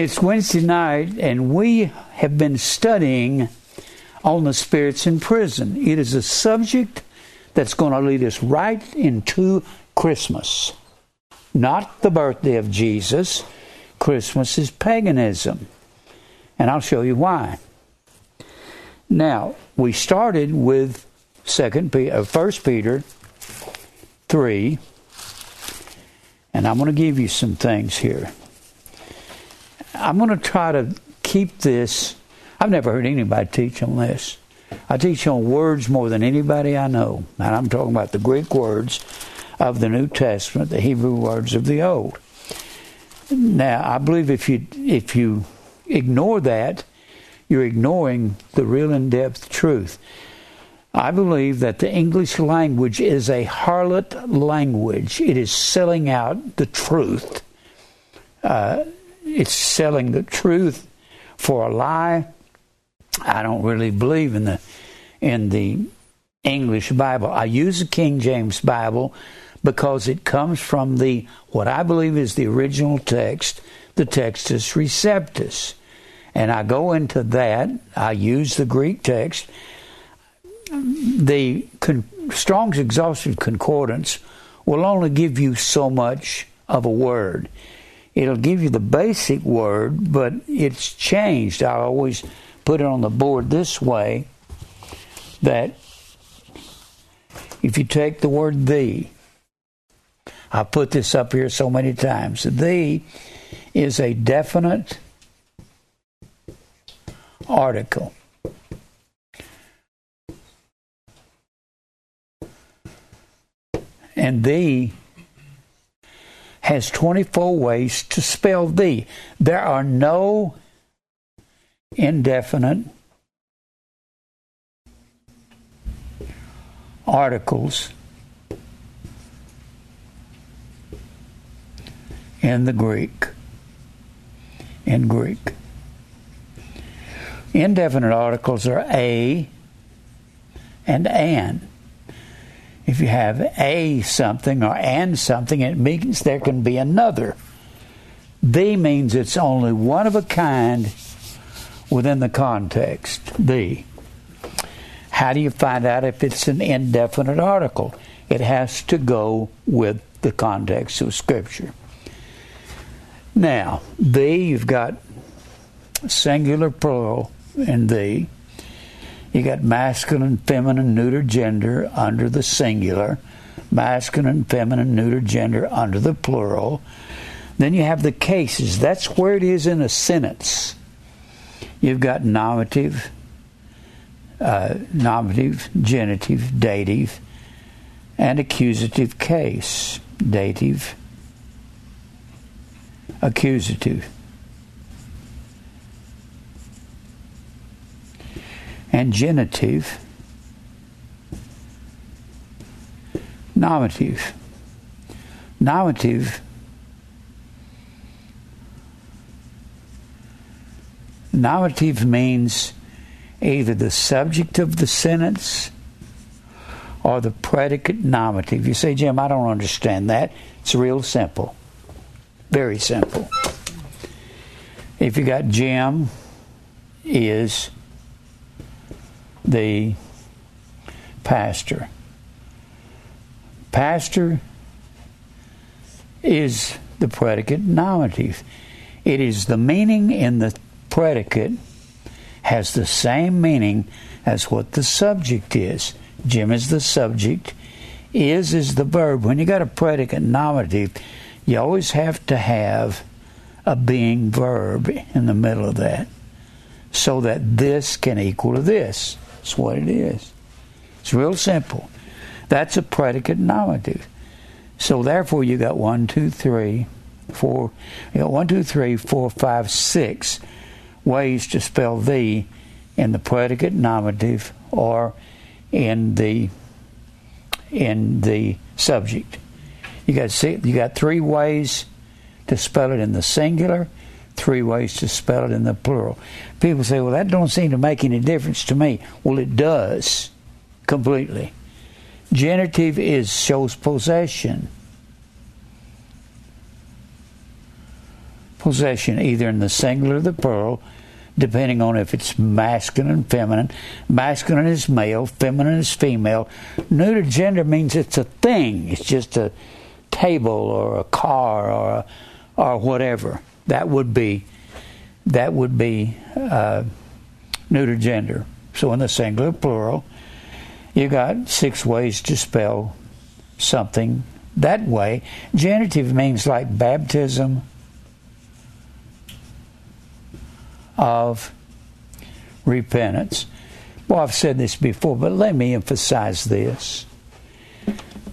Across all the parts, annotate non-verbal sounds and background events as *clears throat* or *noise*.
It's Wednesday night, and we have been studying on the spirits in prison. It is a subject that's going to lead us right into Christmas. Not the birthday of Jesus. Christmas is paganism. And I'll show you why. Now, we started with Second Peter, uh, First Peter three, and I'm going to give you some things here. I'm going to try to keep this. I've never heard anybody teach on this. I teach on words more than anybody I know, and I'm talking about the Greek words of the New Testament, the Hebrew words of the Old. Now, I believe if you if you ignore that, you're ignoring the real in-depth truth. I believe that the English language is a harlot language. It is selling out the truth. Uh, it's selling the truth for a lie. I don't really believe in the in the English Bible. I use the King James Bible because it comes from the what I believe is the original text, the Textus Receptus. And I go into that. I use the Greek text the con- Strong's Exhaustive Concordance will only give you so much of a word. It'll give you the basic word, but it's changed. I always put it on the board this way that if you take the word thee, I put this up here so many times. Thee is a definite article. and thee has 24 ways to spell thee. There are no indefinite articles in the Greek. In Greek. Indefinite articles are a and an if you have a something or and something, it means there can be another. The means it's only one of a kind within the context. The. How do you find out if it's an indefinite article? It has to go with the context of Scripture. Now, the, you've got singular, plural in the. You got masculine, feminine, neuter gender under the singular, masculine, feminine, neuter gender under the plural. Then you have the cases. That's where it is in a sentence. You've got nominative, uh, nominative, genitive, dative, and accusative case. Dative, accusative. And genitive, nominative. Nominative Nominative means either the subject of the sentence or the predicate nominative. You say, Jim, I don't understand that. It's real simple. Very simple. If you got Jim is the pastor. Pastor is the predicate nominative. It is the meaning in the predicate has the same meaning as what the subject is. Jim is the subject. Is is the verb. When you got a predicate nominative, you always have to have a being verb in the middle of that so that this can equal to this. That's what it is. It's real simple. That's a predicate nominative. So therefore, you got one, two, three, four. You got one, two, three, four, five, six ways to spell thee in the predicate nominative or in the in the subject. You got six, you got three ways to spell it in the singular, three ways to spell it in the plural. People say, well, that don't seem to make any difference to me. Well, it does completely. Genitive is shows possession. possession, either in the singular or the plural, depending on if it's masculine and feminine. Masculine is male, feminine is female. Neuter gender means it's a thing. It's just a table or a car or a, or whatever. That would be that would be uh, neuter gender. So in the singular plural, you got six ways to spell something that way. Genitive means like baptism of repentance. Well, I've said this before, but let me emphasize this.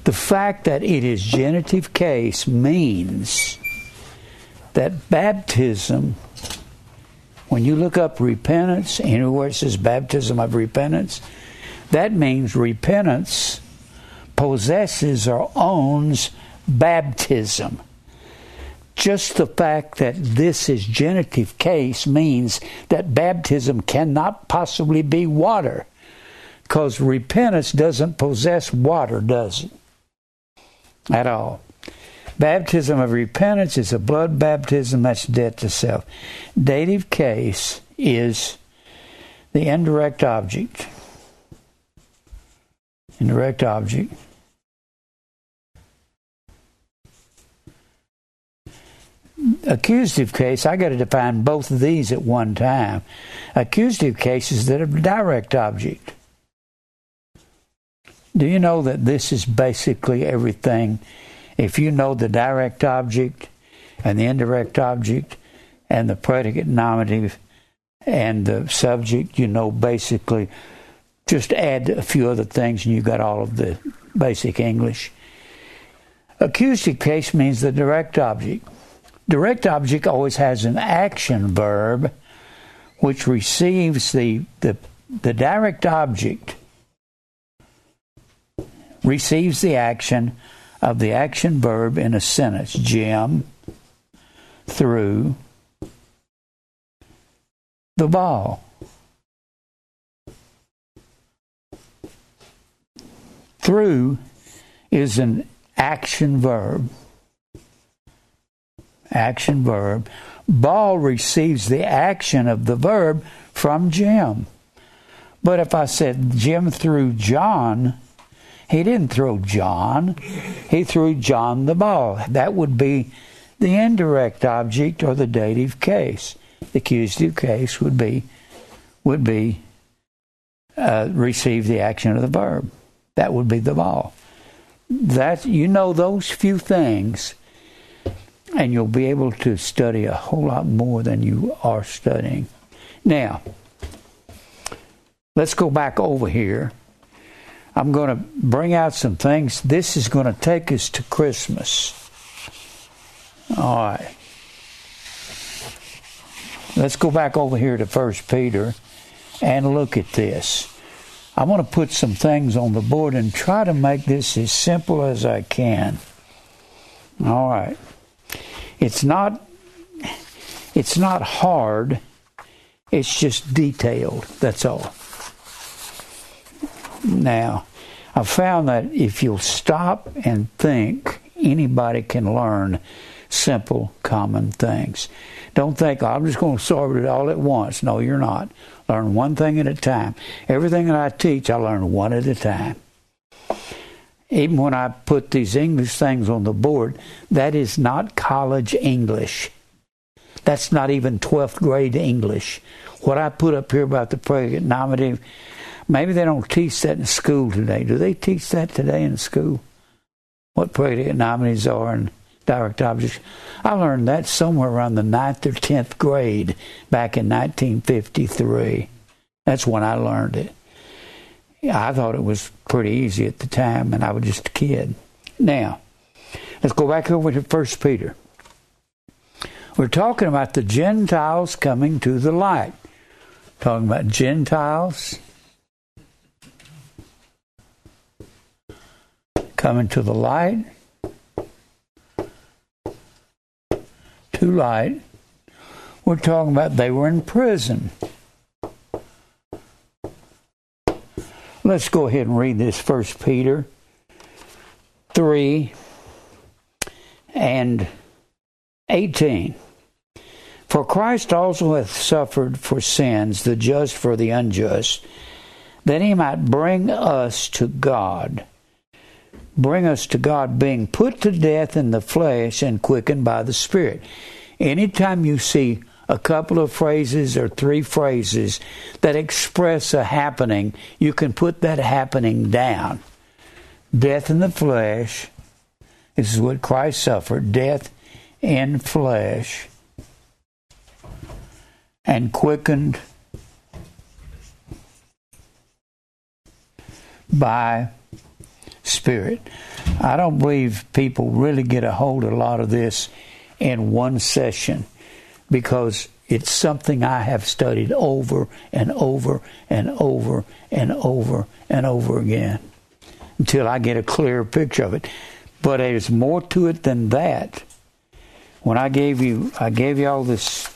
The fact that it is genitive case means that baptism, when you look up repentance, anywhere it says baptism of repentance, that means repentance possesses or owns baptism. Just the fact that this is genitive case means that baptism cannot possibly be water, because repentance doesn't possess water, does it? At all. Baptism of repentance is a blood baptism that's death to self. Dative case is the indirect object. Indirect object accusative case, I got to define both of these at one time. Accusative cases that are direct object. Do you know that this is basically everything? If you know the direct object and the indirect object and the predicate nominative and the subject, you know basically just add a few other things and you've got all of the basic English. Accusative case means the direct object. Direct object always has an action verb which receives the, the, the direct object receives the action of the action verb in a sentence. Jim threw the ball. Through is an action verb action verb. Ball receives the action of the verb from Jim. But if I said Jim threw John, he didn't throw John. He threw John the ball. That would be the indirect object or the dative case. The accusative case would be would be uh, receive the action of the verb. That would be the ball. That you know those few things and you'll be able to study a whole lot more than you are studying. Now, let's go back over here. I'm going to bring out some things. This is going to take us to Christmas. All right. Let's go back over here to First Peter and look at this. I want to put some things on the board and try to make this as simple as I can. All right. It's not it's not hard. It's just detailed. That's all. Now, I've found that if you'll stop and think, anybody can learn simple, common things. Don't think, oh, I'm just going to solve it all at once. No, you're not. Learn one thing at a time. Everything that I teach, I learn one at a time even when I put these English things on the board, that is not college English. That's not even 12th grade English. What I put up here about the predicate nominative, maybe they don't teach that in school today. Do they teach that today in school? What predicate nominatives are and direct objects? I learned that somewhere around the ninth or 10th grade back in 1953. That's when I learned it. I thought it was pretty easy at the time, and I was just a kid. Now, let's go back over to First Peter. We're talking about the Gentiles coming to the light. Talking about Gentiles coming to the light, to light. We're talking about they were in prison. Let's go ahead and read this First Peter 3 and 18. For Christ also hath suffered for sins, the just for the unjust, that he might bring us to God. Bring us to God, being put to death in the flesh and quickened by the Spirit. Anytime you see a couple of phrases or three phrases that express a happening, you can put that happening down. Death in the flesh. This is what Christ suffered death in flesh and quickened by spirit. I don't believe people really get a hold of a lot of this in one session because it's something I have studied over and over and over and over and over again until I get a clear picture of it. But there's more to it than that. When I gave you I gave you all this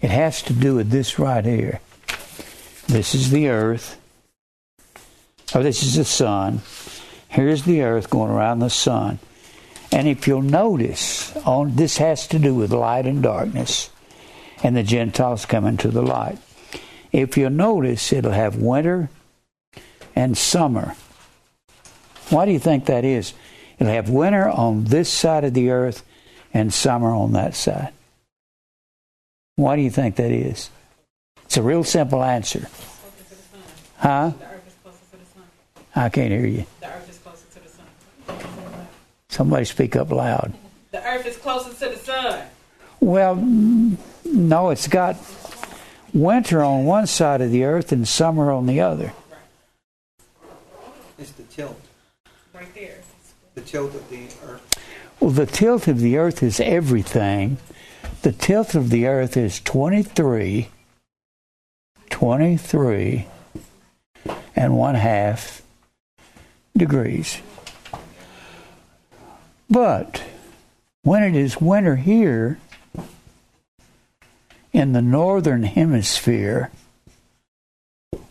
it has to do with this right here. This is the earth. Oh, this is the sun. Here's the earth going around the sun. And if you'll notice, on this has to do with light and darkness, and the Gentiles coming to the light. If you'll notice, it'll have winter and summer. Why do you think that is? It'll have winter on this side of the earth and summer on that side. Why do you think that is? It's a real simple answer. Huh? I can't hear you. The earth is closer to the sun. Somebody speak up loud. The earth is closest to the sun. Well, no, it's got winter on one side of the earth and summer on the other. It's the tilt. Right there. The tilt of the earth. Well, the tilt of the earth is everything. The tilt of the earth is 23, 23 and one half degrees. But when it is winter here in the northern hemisphere,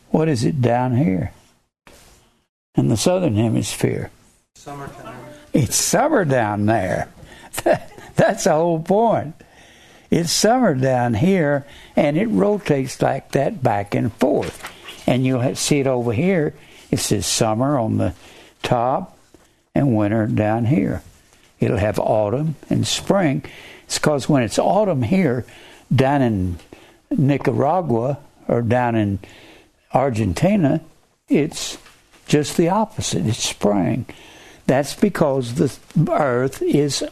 what is it down here in the southern hemisphere? Summertime. It's summer down there. *laughs* That's the whole point. It's summer down here, and it rotates like that back and forth. And you'll see it over here. It says summer on the top and winter down here. It'll have autumn and spring. It's because when it's autumn here, down in Nicaragua or down in Argentina, it's just the opposite. It's spring. That's because the earth is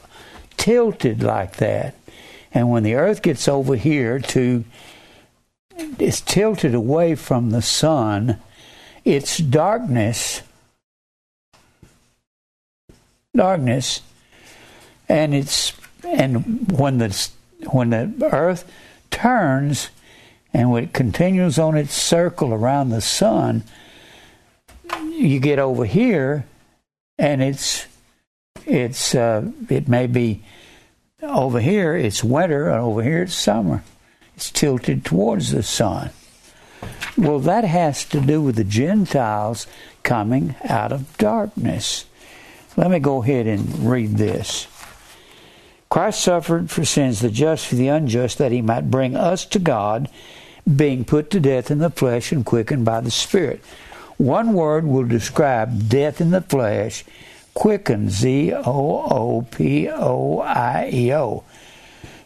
tilted like that. And when the earth gets over here to, it's tilted away from the sun, it's darkness, darkness, and it's, and when the, when the earth turns and when it continues on its circle around the sun, you get over here and it's, it's, uh, it may be over here it's winter, and over here it's summer. It's tilted towards the sun. Well, that has to do with the Gentiles coming out of darkness. Let me go ahead and read this. Christ suffered for sins, the just for the unjust, that he might bring us to God, being put to death in the flesh and quickened by the Spirit. One word will describe death in the flesh quicken, Z O O P O I E O.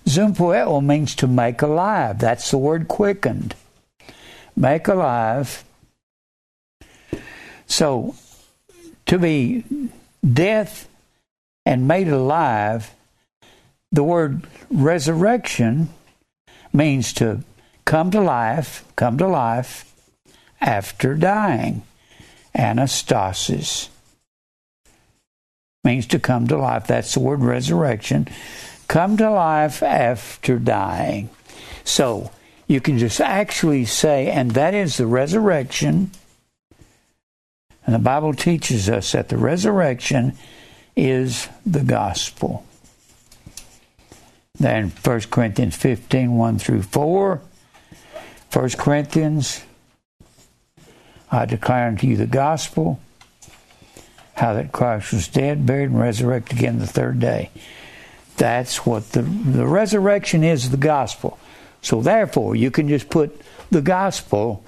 Zoopoieo means to make alive. That's the word quickened. Make alive. So, to be death and made alive, the word resurrection means to come to life, come to life after dying. Anastasis means to come to life. That's the word resurrection. Come to life after dying. So you can just actually say, and that is the resurrection. And the Bible teaches us that the resurrection is the gospel. Then 1 Corinthians 15, 1 through 4. 1 Corinthians, I declare unto you the gospel how that Christ was dead, buried, and resurrected again the third day. That's what the, the resurrection is the gospel. So therefore, you can just put the gospel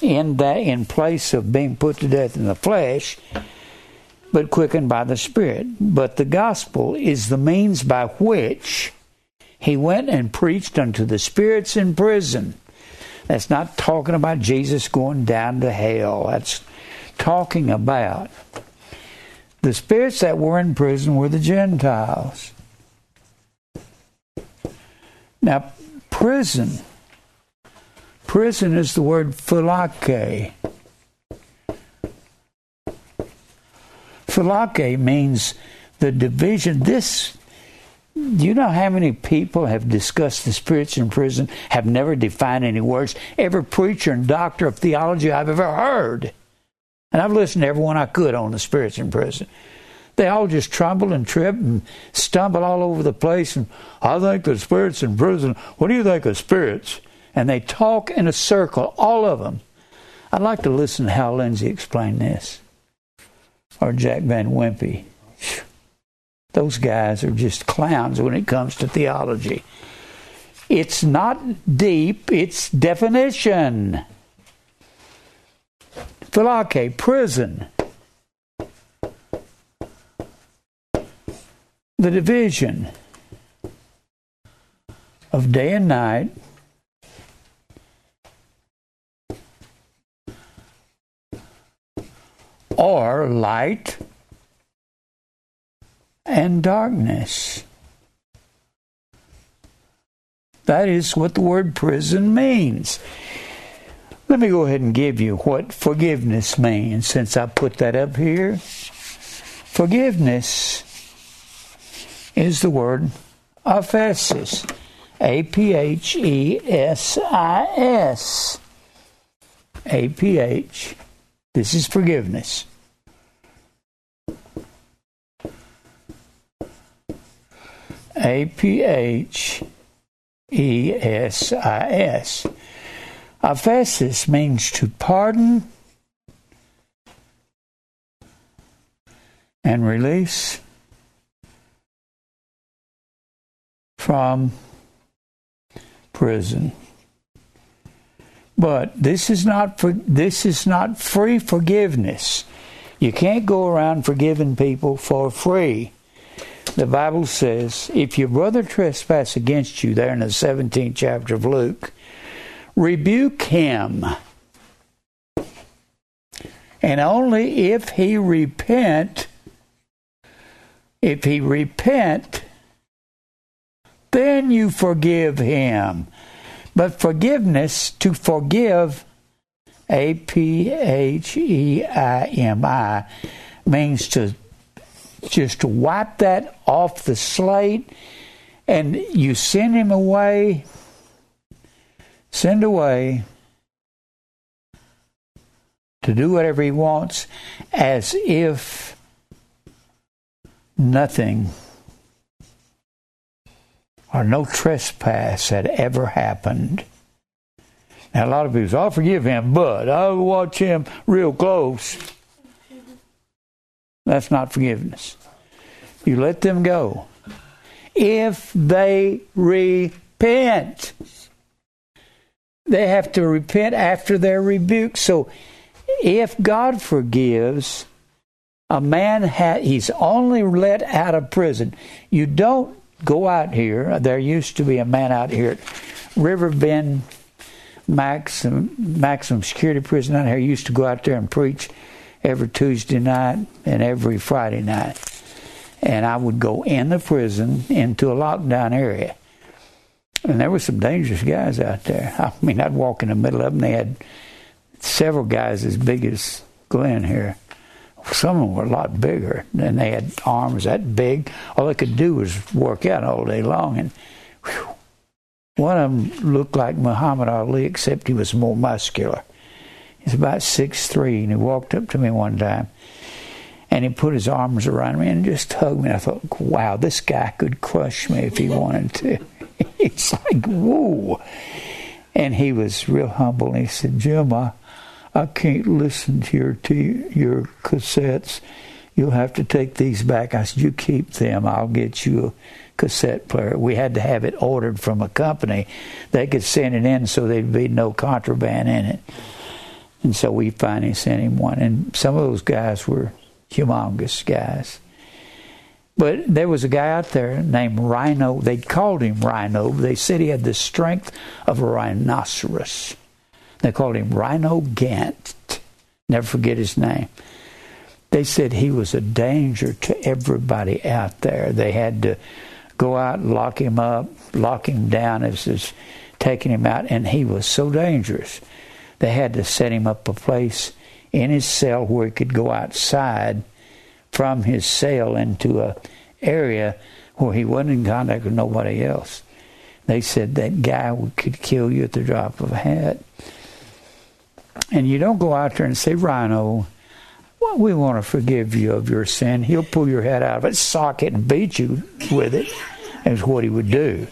in that in place of being put to death in the flesh, but quickened by the Spirit. But the gospel is the means by which he went and preached unto the spirits in prison. That's not talking about Jesus going down to hell. That's talking about the spirits that were in prison were the Gentiles. Now, prison. Prison is the word phylake. Phylake means the division. This, do you know how many people have discussed the spirits in prison, have never defined any words? Every preacher and doctor of theology I've ever heard. And I've listened to everyone I could on the spirits in prison. They all just tremble and trip and stumble all over the place. And I think the spirits in prison. What do you think of spirits? And they talk in a circle, all of them. I'd like to listen to Hal Lindsey explained this, or Jack Van Impe. Those guys are just clowns when it comes to theology. It's not deep, it's definition. Phylake, prison. the division of day and night or light and darkness. That is what the word prison means. Let me go ahead and give you what forgiveness means since I put that up here. Forgiveness is the word aphesis. A P H E S I S. A P H. This is forgiveness. A P H E S I S. Aphesis means to pardon and release from prison. But this is not for, this is not free forgiveness. You can't go around forgiving people for free. The Bible says, if your brother trespass against you, there in the 17th chapter of Luke, rebuke him. And only if he repent, if he repent, then you forgive him. But forgiveness, to forgive, A P H E I M I, means to just to wipe that off the slate and you send him away, send away to do whatever he wants as if nothing or no trespass had ever happened. Now, a lot of people say, I'll forgive him, but I'll watch him real close. That's not forgiveness. You let them go. If they repent, they have to repent after their rebuke. So, if God forgives, a man ha- he's only let out of prison. You don't go out here. There used to be a man out here at Riverbend Maximum, Maximum Security Prison out here. Used to go out there and preach every Tuesday night and every Friday night. And I would go in the prison into a lockdown area. And there were some dangerous guys out there. *laughs* I mean, I'd walk in the middle of them. They had several guys as big as Glenn here some of them were a lot bigger, and they had arms that big. All they could do was work out all day long. And whew, one of them looked like Muhammad Ali, except he was more muscular. He's about six three, and he walked up to me one time, and he put his arms around me and just hugged me. I thought, wow, this guy could crush me if he wanted to. *laughs* it's like, whoa. And he was real humble, and he said, Jim, I I can't listen to your t- your cassettes. You'll have to take these back. I said, you keep them. I'll get you a cassette player. We had to have it ordered from a company. They could send it in so there'd be no contraband in it. And so we finally sent him one. And some of those guys were humongous guys. But there was a guy out there named Rhino. They called him Rhino. They said he had the strength of a rhinoceros. They called him Rhino Gant. Never forget his name. They said he was a danger to everybody out there. They had to go out and lock him up, lock him down as is taking him out, and he was so dangerous. They had to set him up a place in his cell where he could go outside from his cell into a area where he wasn't in contact with nobody else. They said that guy could kill you at the drop of a hat. And you don't go out there and say, Rhino, well, we want to forgive you of your sin. He'll pull your head out of its socket and beat you with it, is what he would do.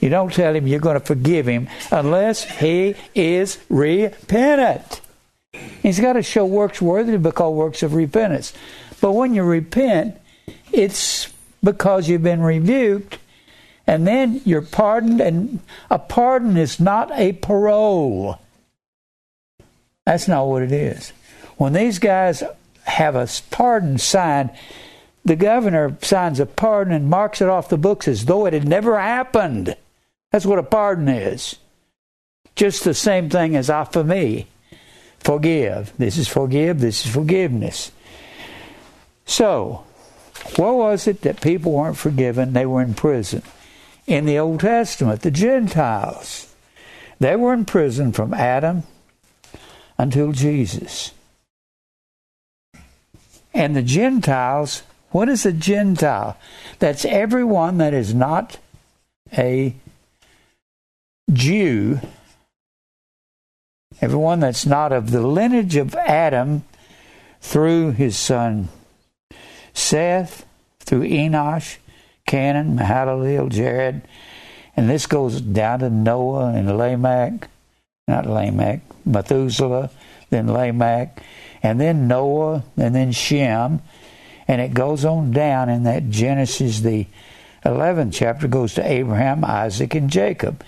You don't tell him you're going to forgive him unless he is repentant. He's got to show works worthy to be called works of repentance. But when you repent, it's because you've been rebuked, and then you're pardoned, and a pardon is not a parole. That's not what it is. When these guys have a pardon signed, the governor signs a pardon and marks it off the books as though it had never happened. That's what a pardon is. Just the same thing as aphiemi. Forgive. This is forgive, this is forgiveness. So, what was it that people weren't forgiven? They were in prison. In the Old Testament, the Gentiles, they were in prison from Adam until Jesus. And the Gentiles, what is a Gentile? That's everyone that is not a Jew, everyone that's not of the lineage of Adam through his son Seth, through Enosh, Cainan, Mahalalel, Jared, and this goes down to Noah and Lamech, not Lamech, Methuselah, then Lamech, and then Noah, and then Shem, and it goes on down in that Genesis, the 11th chapter, goes to Abraham, Isaac, and Jacob.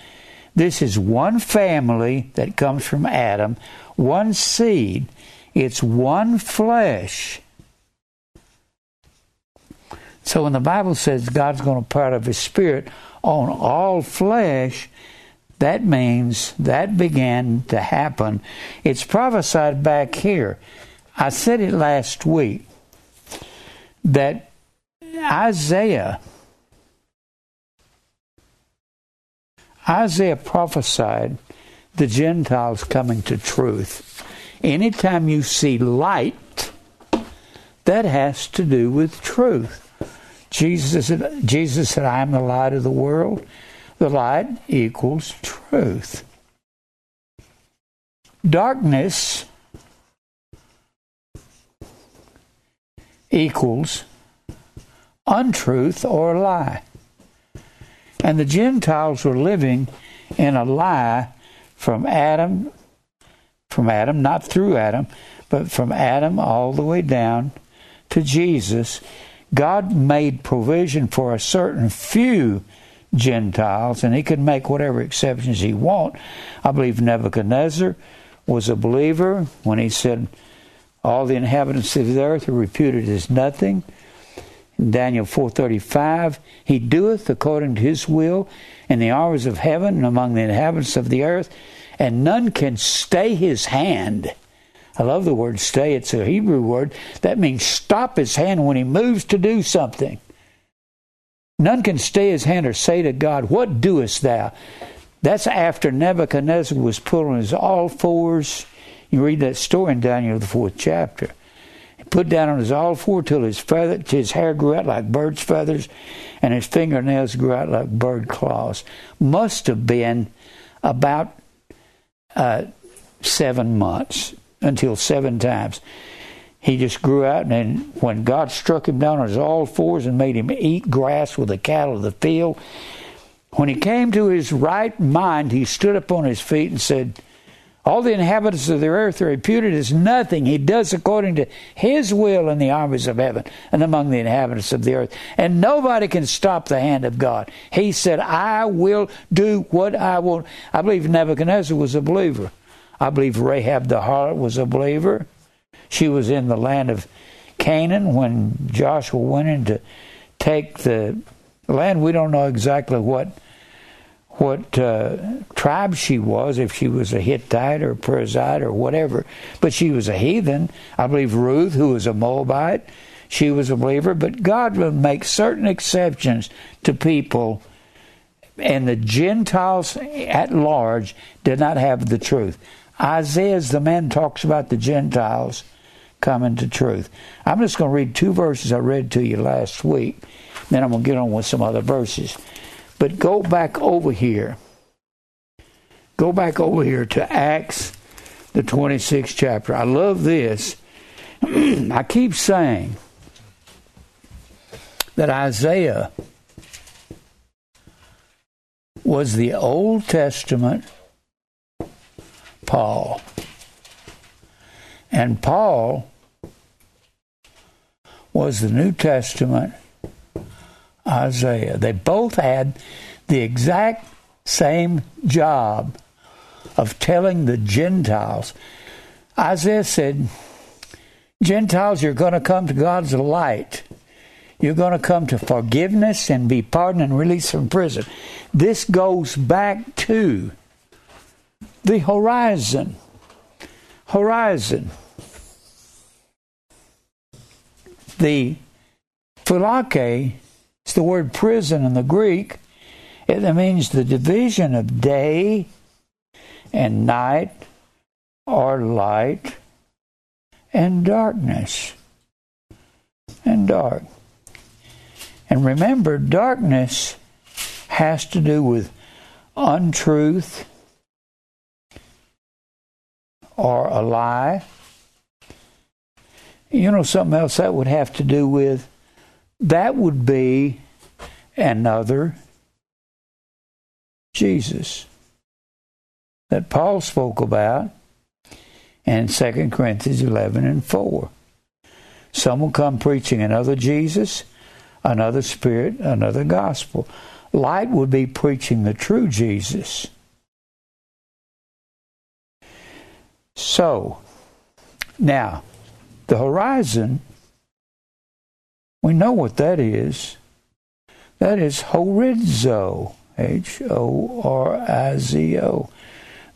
This is one family that comes from Adam, one seed, it's one flesh. So when the Bible says God's going to pour out of His Spirit on all flesh, that means that began to happen. It's prophesied back here. I said it last week that Isaiah Isaiah prophesied the Gentiles coming to truth. Anytime you see light, that has to do with truth. Jesus, Jesus said, I am the light of the world. The light equals truth. Darkness equals untruth or lie. And the Gentiles were living in a lie from Adam, from Adam, not through Adam, but from Adam all the way down to Jesus. God made provision for a certain few Gentiles, and he could make whatever exceptions he want. I believe Nebuchadnezzar was a believer when he said, "All the inhabitants of the earth are reputed as nothing." Daniel four thirty five, he doeth according to his will in the hours of heaven and among the inhabitants of the earth, and none can stay his hand. I love the word stay. It's a Hebrew word that means stop his hand when he moves to do something. None can stay his hand or say to God, What doest thou? That's after Nebuchadnezzar was on his all fours. You read that story in Daniel, the fourth chapter. Put down on his all four till his feather, till his hair grew out like bird's feathers, and his fingernails grew out like bird claws. Must have been about uh, seven months until seven times he just grew out, and then when God struck him down on his all fours and made him eat grass with the cattle of the field, when he came to his right mind, he stood up on his feet and said, All the inhabitants of the earth are reputed as nothing. He does according to his will in the armies of heaven and among the inhabitants of the earth. And nobody can stop the hand of God. He said, I will do what I want. I believe Nebuchadnezzar was a believer. I believe Rahab the harlot was a believer. She was in the land of Canaan when Joshua went in to take the land. We don't know exactly what what uh, tribe she was, if she was a Hittite or Perizzite or whatever, but she was a heathen. I believe Ruth, who was a Moabite, she was a believer, but God will make certain exceptions to people, and the Gentiles at large did not have the truth. Isaiah's the man talks about the Gentiles coming to truth. I'm just going to read two verses I read to you last week. Then I'm going to get on with some other verses. But go back over here. Go back over here to Acts, the 26th chapter. I love this. *clears throat* I keep saying that Isaiah was the Old Testament Paul. And Paul was the New Testament Isaiah. They both had the exact same job of telling the Gentiles. Isaiah said, Gentiles, you're going to come to God's light. You're going to come to forgiveness and be pardoned and released from prison. This goes back to the horizon. Horizon. The phylake it's the word prison in the Greek. It means the division of day and night or light and darkness. And dark. And remember, darkness has to do with untruth or a lie. You know, something else that would have to do with that would be another Jesus that Paul spoke about in 2 Corinthians 11 and 4. Some will come preaching another Jesus, another Spirit, another gospel. Light would be preaching the true Jesus. So, now, the horizon we know what that is. That is horizo, H O R I Z O.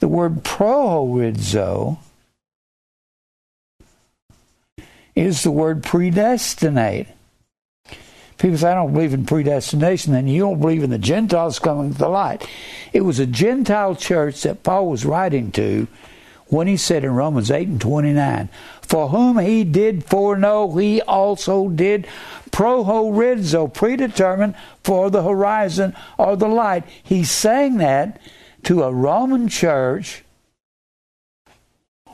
The word prohorizo is the word predestinate. People say, I don't believe in predestination, then you don't believe in the Gentiles coming to the light. It was a Gentile church that Paul was writing to when he said in Romans 8 and 29, For whom he did foreknow, he also did prohorizo, predetermined for the horizon or the light. He's saying that to a Roman church. I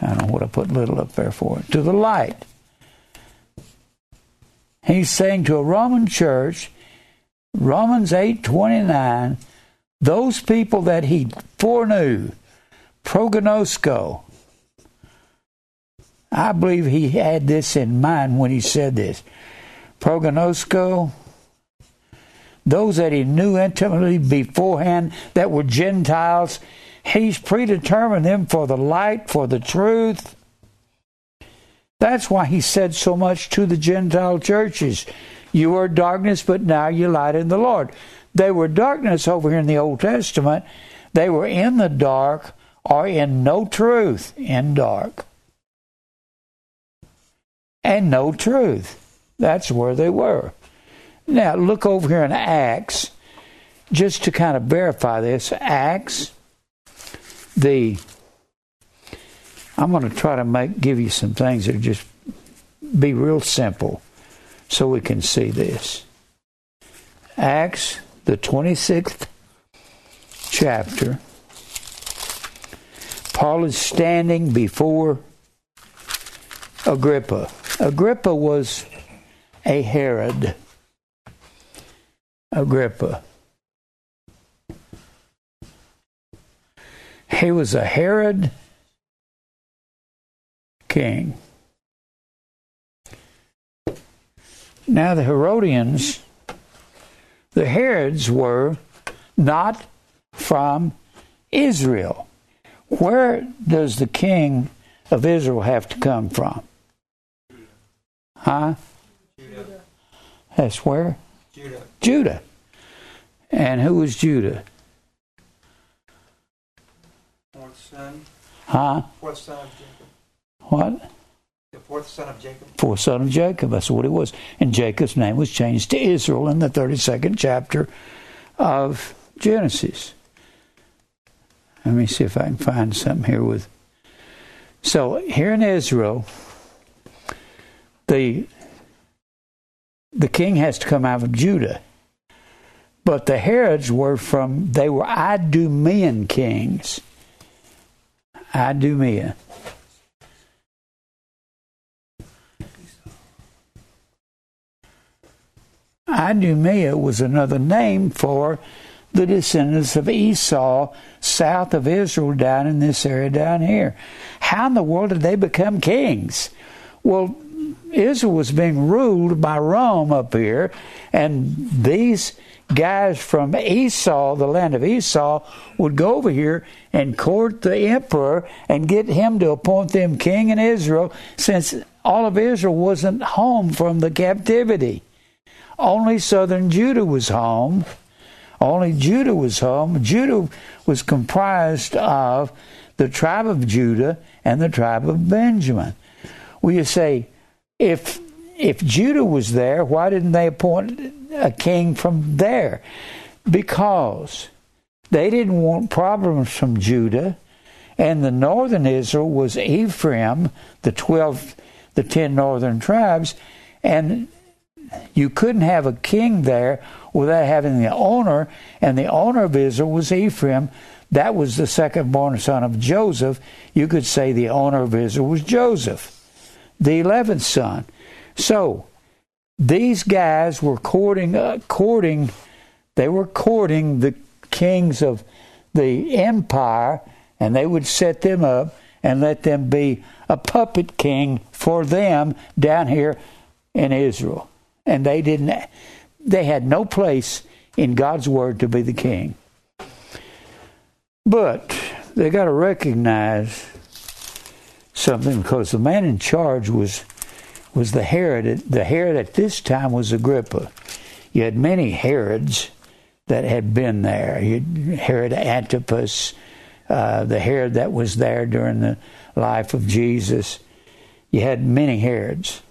don't know what I put little up there for. To the light. He's saying to a Roman church, Romans 8 29, those people that he foreknew, prognosko. I believe he had this in mind when he said this. Prognosko, those that he knew intimately beforehand that were Gentiles, he's predetermined them for the light, for the truth. That's why he said so much to the Gentile churches. You were darkness, but now you light in the Lord. They were darkness over here in the Old Testament. They were in the dark are in no truth, in dark. And no truth. That's where they were. Now, look over here in Acts, just to kind of verify this. Acts, the. I'm going to try to make give you some things that just be real simple so we can see this. Acts, the 26th chapter. Paul is standing before Agrippa. Agrippa was a Herod. Agrippa. He was a Herod king. Now, the Herodians, the Herods were not from Israel. Where does the king of Israel have to come from? Huh? Judah. That's where? Judah. Judah. And who was Judah? Fourth son. Huh? Fourth son of Jacob. What? The fourth son of Jacob. Fourth son of Jacob. That's what it was. And Jacob's name was changed to Israel in the 32nd chapter of Genesis. Let me see if I can find something here with. So here in Israel, the the king has to come out of Judah. But the Herods were from they were Idumean kings. Idumea. Idumea was another name for the descendants of Esau south of Israel down in this area down here. How in the world did they become kings? Well, Israel was being ruled by Rome up here, and these guys from Esau, the land of Esau, would go over here and court the emperor and get him to appoint them king in Israel, since all of Israel wasn't home from the captivity. Only southern Judah was home. Only Judah was home. Judah was comprised of the tribe of Judah and the tribe of Benjamin. Well, you say, if if Judah was there, why didn't they appoint a king from there? Because they didn't want problems from Judah, and the northern Israel was Ephraim, the twelve, the ten northern tribes, and you couldn't have a king there without having the owner, and the owner of Israel was Ephraim. That was the second born son of Joseph. You could say the owner of Israel was Joseph, the eleventh son. So these guys were courting, uh, courting, they were courting the kings of the empire, and they would set them up and let them be a puppet king for them down here in Israel. And they didn't, they had no place in God's word to be the king. But they got to recognize something because the man in charge was was the Herod. The Herod at this time was Agrippa. You had many Herods that had been there. You had Herod Antipas, uh, the Herod that was there during the life of Jesus. You had many Herods.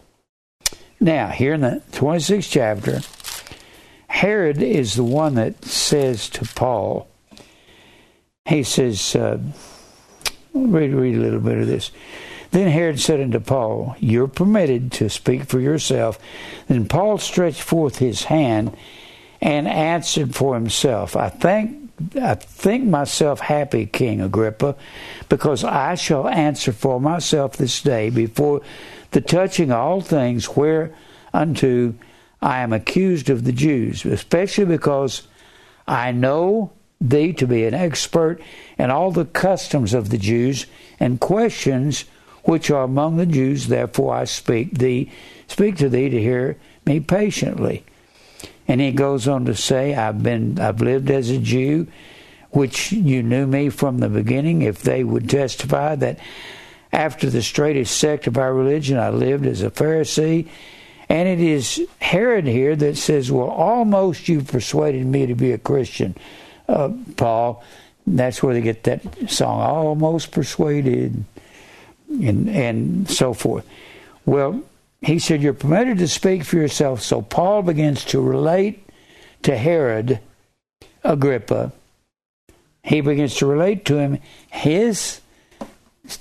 Now, here in the 26th chapter, Herod is the one that says to Paul, he says, uh, read, read a little bit of this. Then Herod said unto Paul, You're permitted to speak for yourself. Then Paul stretched forth his hand and answered for himself, I thank I think myself happy, King Agrippa, because I shall answer for myself this day before the touching all things whereunto I am accused of the Jews, especially because I know thee to be an expert in all the customs of the Jews and questions which are among the Jews, therefore I speak thee, speak to thee to hear me patiently. And he goes on to say, I've been I've lived as a Jew, which you knew me from the beginning, if they would testify that after the straightest sect of our religion I lived as a Pharisee. And it is Herod here that says, Well, almost you've persuaded me to be a Christian, uh, Paul. That's where they get that song, Almost Persuaded and and so forth. Well, he said, You're permitted to speak for yourself. So Paul begins to relate to Herod Agrippa. He begins to relate to him his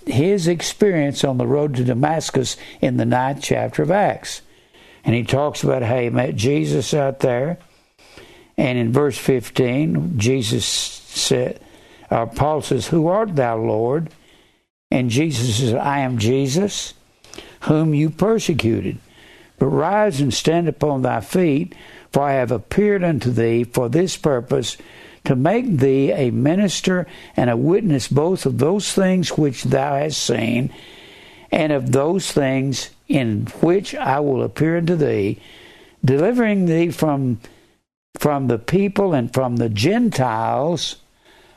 his experience on the road to Damascus in the ninth chapter of Acts. And he talks about how he met Jesus out there. And in verse 15, Jesus said, or Paul says, Who art thou, Lord? And Jesus says, I am Jesus, whom you persecuted. But rise and stand upon thy feet, for I have appeared unto thee for this purpose, to make thee a minister and a witness both of those things which thou hast seen, and of those things in which I will appear unto thee, delivering thee from from the people and from the Gentiles,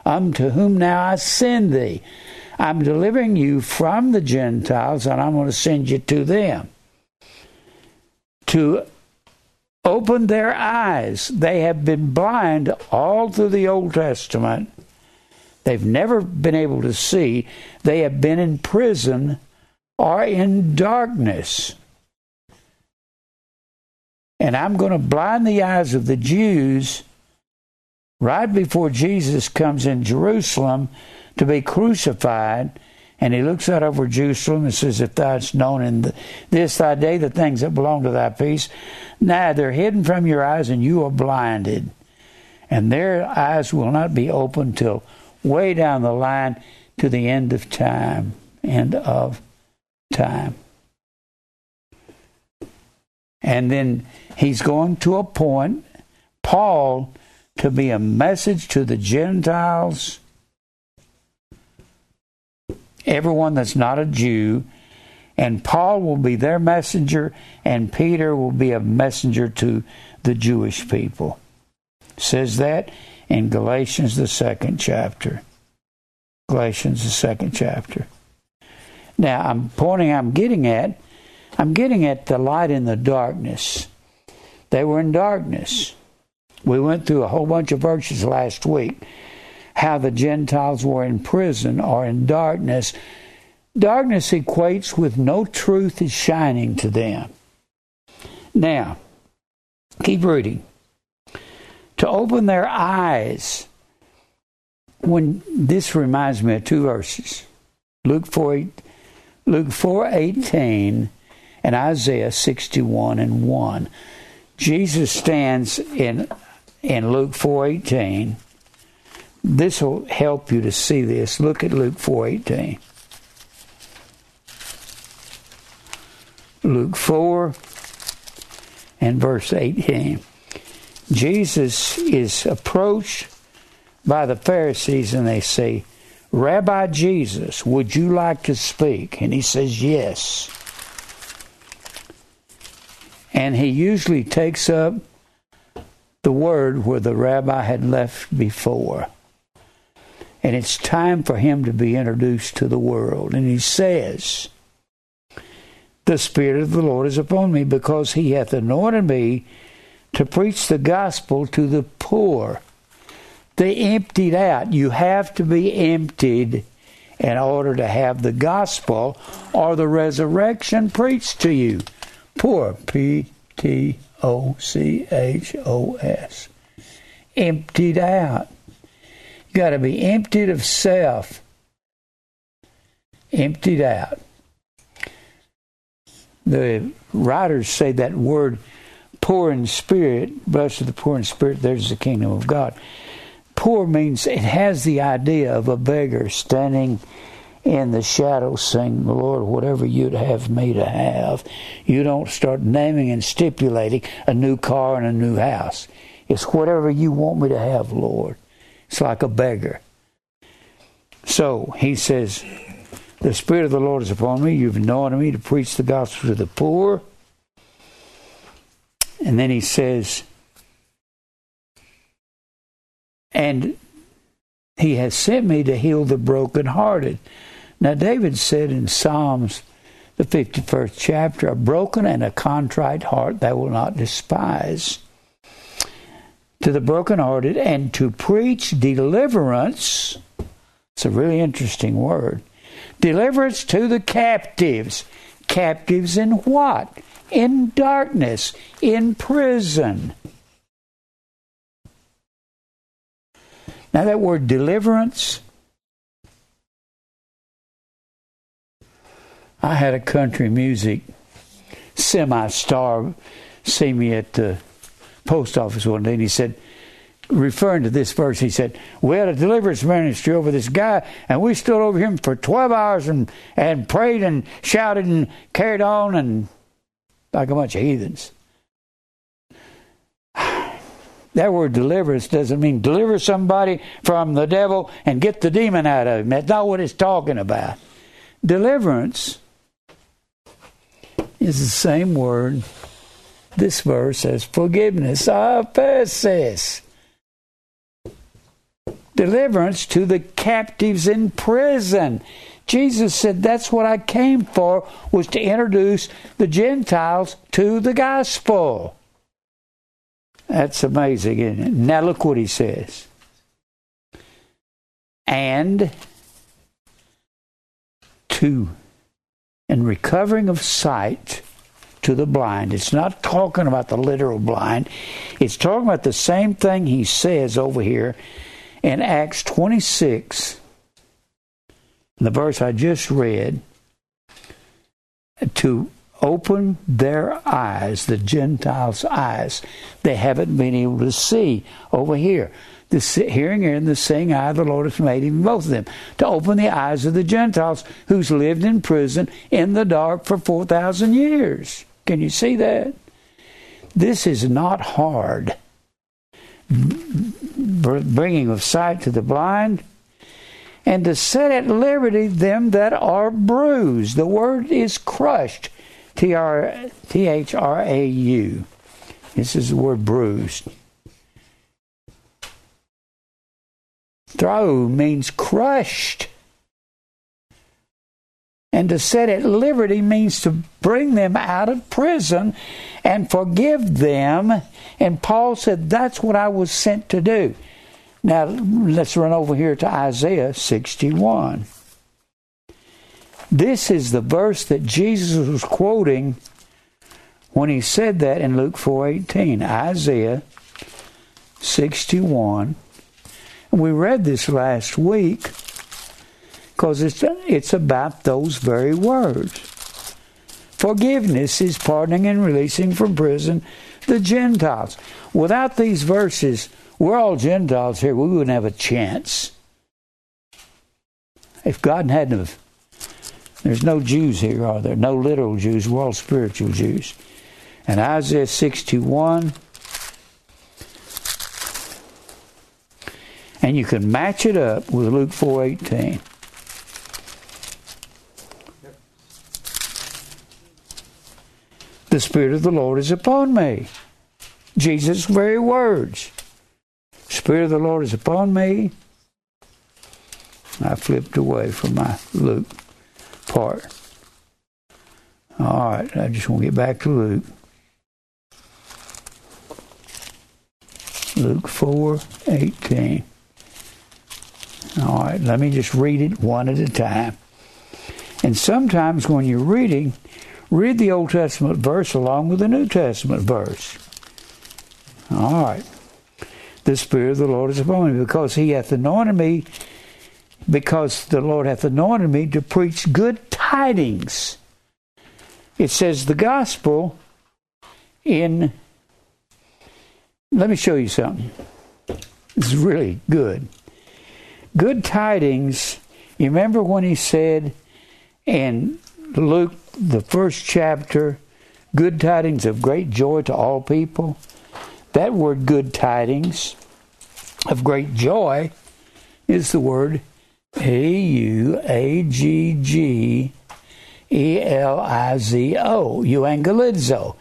um, unto whom now I send thee. I'm delivering you from the Gentiles, and I'm going to send you to them to open their eyes. They have been blind all through the Old Testament. They've never been able to see. They have been in prison or in darkness. And I'm going to blind the eyes of the Jews right before Jesus comes in Jerusalem to be crucified. And he looks out over Jerusalem and says, If thou hadst known in this thy day the things that belong to thy peace, now they're hidden from your eyes and you are blinded. And their eyes will not be opened till way down the line to the end of time. End of time. And then he's going to appoint Paul to be a message to the Gentiles, everyone that's not a Jew, and Paul will be their messenger, and Peter will be a messenger to the Jewish people. Says that in Galatians, the second chapter. Galatians, the second chapter. Now, I'm pointing, I'm getting at, I'm getting at the light in the darkness. They were in darkness. We went through a whole bunch of verses last week how the Gentiles were in prison or in darkness. Darkness equates with no truth is shining to them. Now, keep reading. To open their eyes. When this reminds me of two verses. Luke 4 Luke 4:18 and Isaiah 61 and 1. Jesus stands in in Luke 4:18. This will help you to see this. Look at Luke 4:18. Luke 4 and verse 18. Jesus is approached by the Pharisees and they say, Rabbi Jesus, would you like to speak? And he says, Yes. And he usually takes up the word where the rabbi had left before. And it's time for him to be introduced to the world. And he says, The Spirit of the Lord is upon me because he hath anointed me to preach the gospel to the poor. They emptied out. You have to be emptied in order to have the gospel or the resurrection preached to you. Poor, P T O C H O S. Emptied out. You got to be emptied of self. Emptied out. The writers say that word poor in spirit, blessed are the poor in spirit, there's the kingdom of God. Poor means it has the idea of a beggar standing in the shadow saying, Lord, whatever you'd have me to have. You don't start naming and stipulating a new car and a new house. It's whatever you want me to have, Lord. It's like a beggar. So he says, The Spirit of the Lord is upon me. You've anointed me to preach the gospel to the poor. And then he says, And he has sent me to heal the brokenhearted. Now, David said in Psalms, the 51st chapter, a broken and a contrite heart thou will not despise. To the brokenhearted and to preach deliverance. It's a really interesting word. Deliverance to the captives. Captives in what? In darkness, in prison. Now, that word deliverance I had a country music semi star see me at the post office one day, and he said, referring to this verse, he said, We had a deliverance ministry over this guy, and we stood over him for 12 hours and, and prayed and shouted and carried on, and like a bunch of heathens. That word deliverance doesn't mean deliver somebody from the devil and get the demon out of him. That's not what it's talking about. Deliverance is the same word this verse says forgiveness. Aphesis. Deliverance to the captives in prison. Jesus said that's what I came for was to introduce the Gentiles to the gospel. That's amazing, isn't it? Now look what he says. And to and recovering of sight to the blind. It's not talking about the literal blind. It's talking about the same thing he says over here in Acts 26, the verse I just read, to open their eyes, the Gentiles' eyes. They haven't been able to see over here. The hearing ear and the seeing eye the Lord has made even both of them. To open the eyes of the Gentiles who's lived in prison in the dark for 4,000 years. Can you see that? This is not hard. Bringing of sight to the blind, and to set at liberty them that are bruised. The word is crushed. T H R A U. This is the word bruised. Throw means crushed. And to set at liberty means to bring them out of prison and forgive them. And Paul said, That's what I was sent to do. Now, let's run over here to Isaiah 61. This is the verse that Jesus was quoting when he said that in Luke 4:18. Isaiah 61. We read this last week because it's, it's about those very words. Forgiveness is pardoning and releasing from prison the Gentiles. Without these verses, we're all Gentiles here. We wouldn't have a chance. If God hadn't have, there's no Jews here, are there? No literal Jews. We're all spiritual Jews. And Isaiah 61, and you can match it up with Luke 4:18. The Spirit of the Lord is upon me. Jesus' very words. Spirit of the Lord is upon me. I flipped away from my Luke part. All right, I just want to get back to Luke. Luke 4 18. All right, let me just read it one at a time. And sometimes when you're reading, read the Old Testament verse along with the New Testament verse. All right. The Spirit of the Lord is upon me because he hath anointed me, because the Lord hath anointed me to preach good tidings. It says the gospel in. Let me show you something. Is really good. Good tidings. You remember when he said in Luke the first chapter, good tidings of great joy to all people. That word good tidings of great joy is the word A U A G G E L I Z O, euangelizo.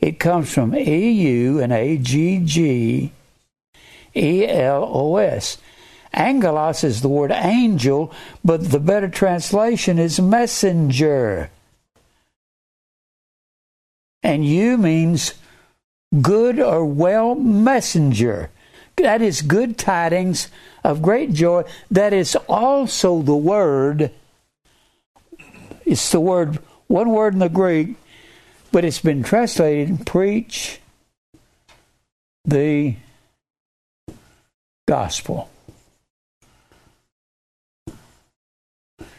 It comes from E U and A G G E L O S. Angelos is the word angel, but the better translation is messenger. And you means good or well messenger. That is good tidings of great joy. That is also the word, it's the word, one word in the Greek, but it's been translated preach the gospel.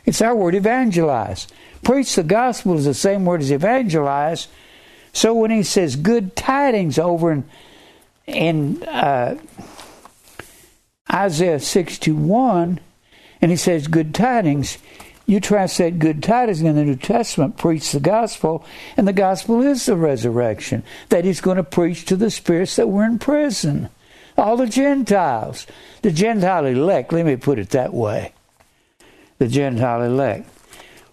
It's our word evangelize. Preach the gospel is the same word as evangelize so when he says good tidings over in, in uh, Isaiah 61, and he says good tidings, you translate good tidings in the New Testament, preach the gospel, and the gospel is the resurrection that he's going to preach to the spirits that were in prison. All the Gentiles. The Gentile elect, let me put it that way. The Gentile elect.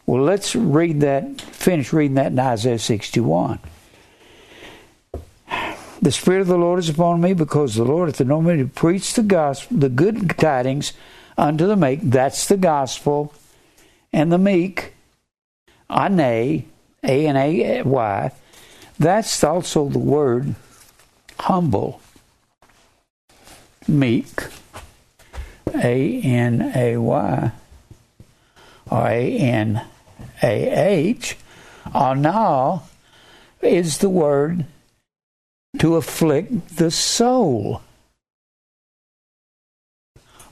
Well, let's read that, finish reading that in Isaiah 61. The Spirit of the Lord is upon me because the Lord hath anointed me to preach the gospel, the good tidings unto the meek. That's the gospel. And the meek, ane, A N A eh, Y, that's also the word humble. Meek, A N A Y, A N A H. Is the word to afflict the soul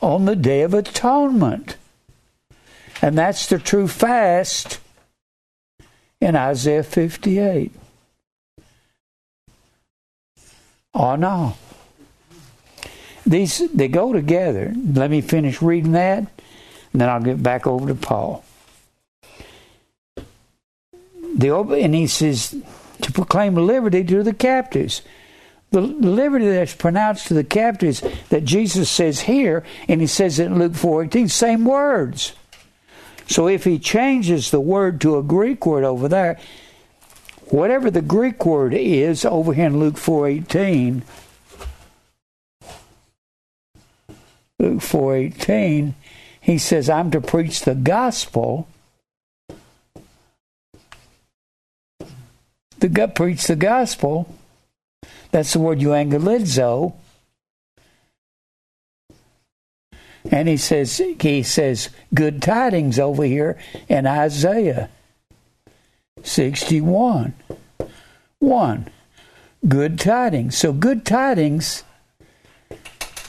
on the Day of Atonement. And that's the true fast in Isaiah 58. Oh no. These they go together. Let me finish reading that, and then I'll get back over to Paul. The and he says to proclaim liberty to the captives. The liberty that's pronounced to the captives that Jesus says here, and he says it in Luke 4:18, same words. So if he changes the word to a Greek word over there, whatever the Greek word is over here in Luke 4:18, Luke 4:18, he says I'm to preach the gospel. The preach the gospel. That's the word euangelizo. And he says he says good tidings over here in Isaiah 61. 1. Good tidings. So good tidings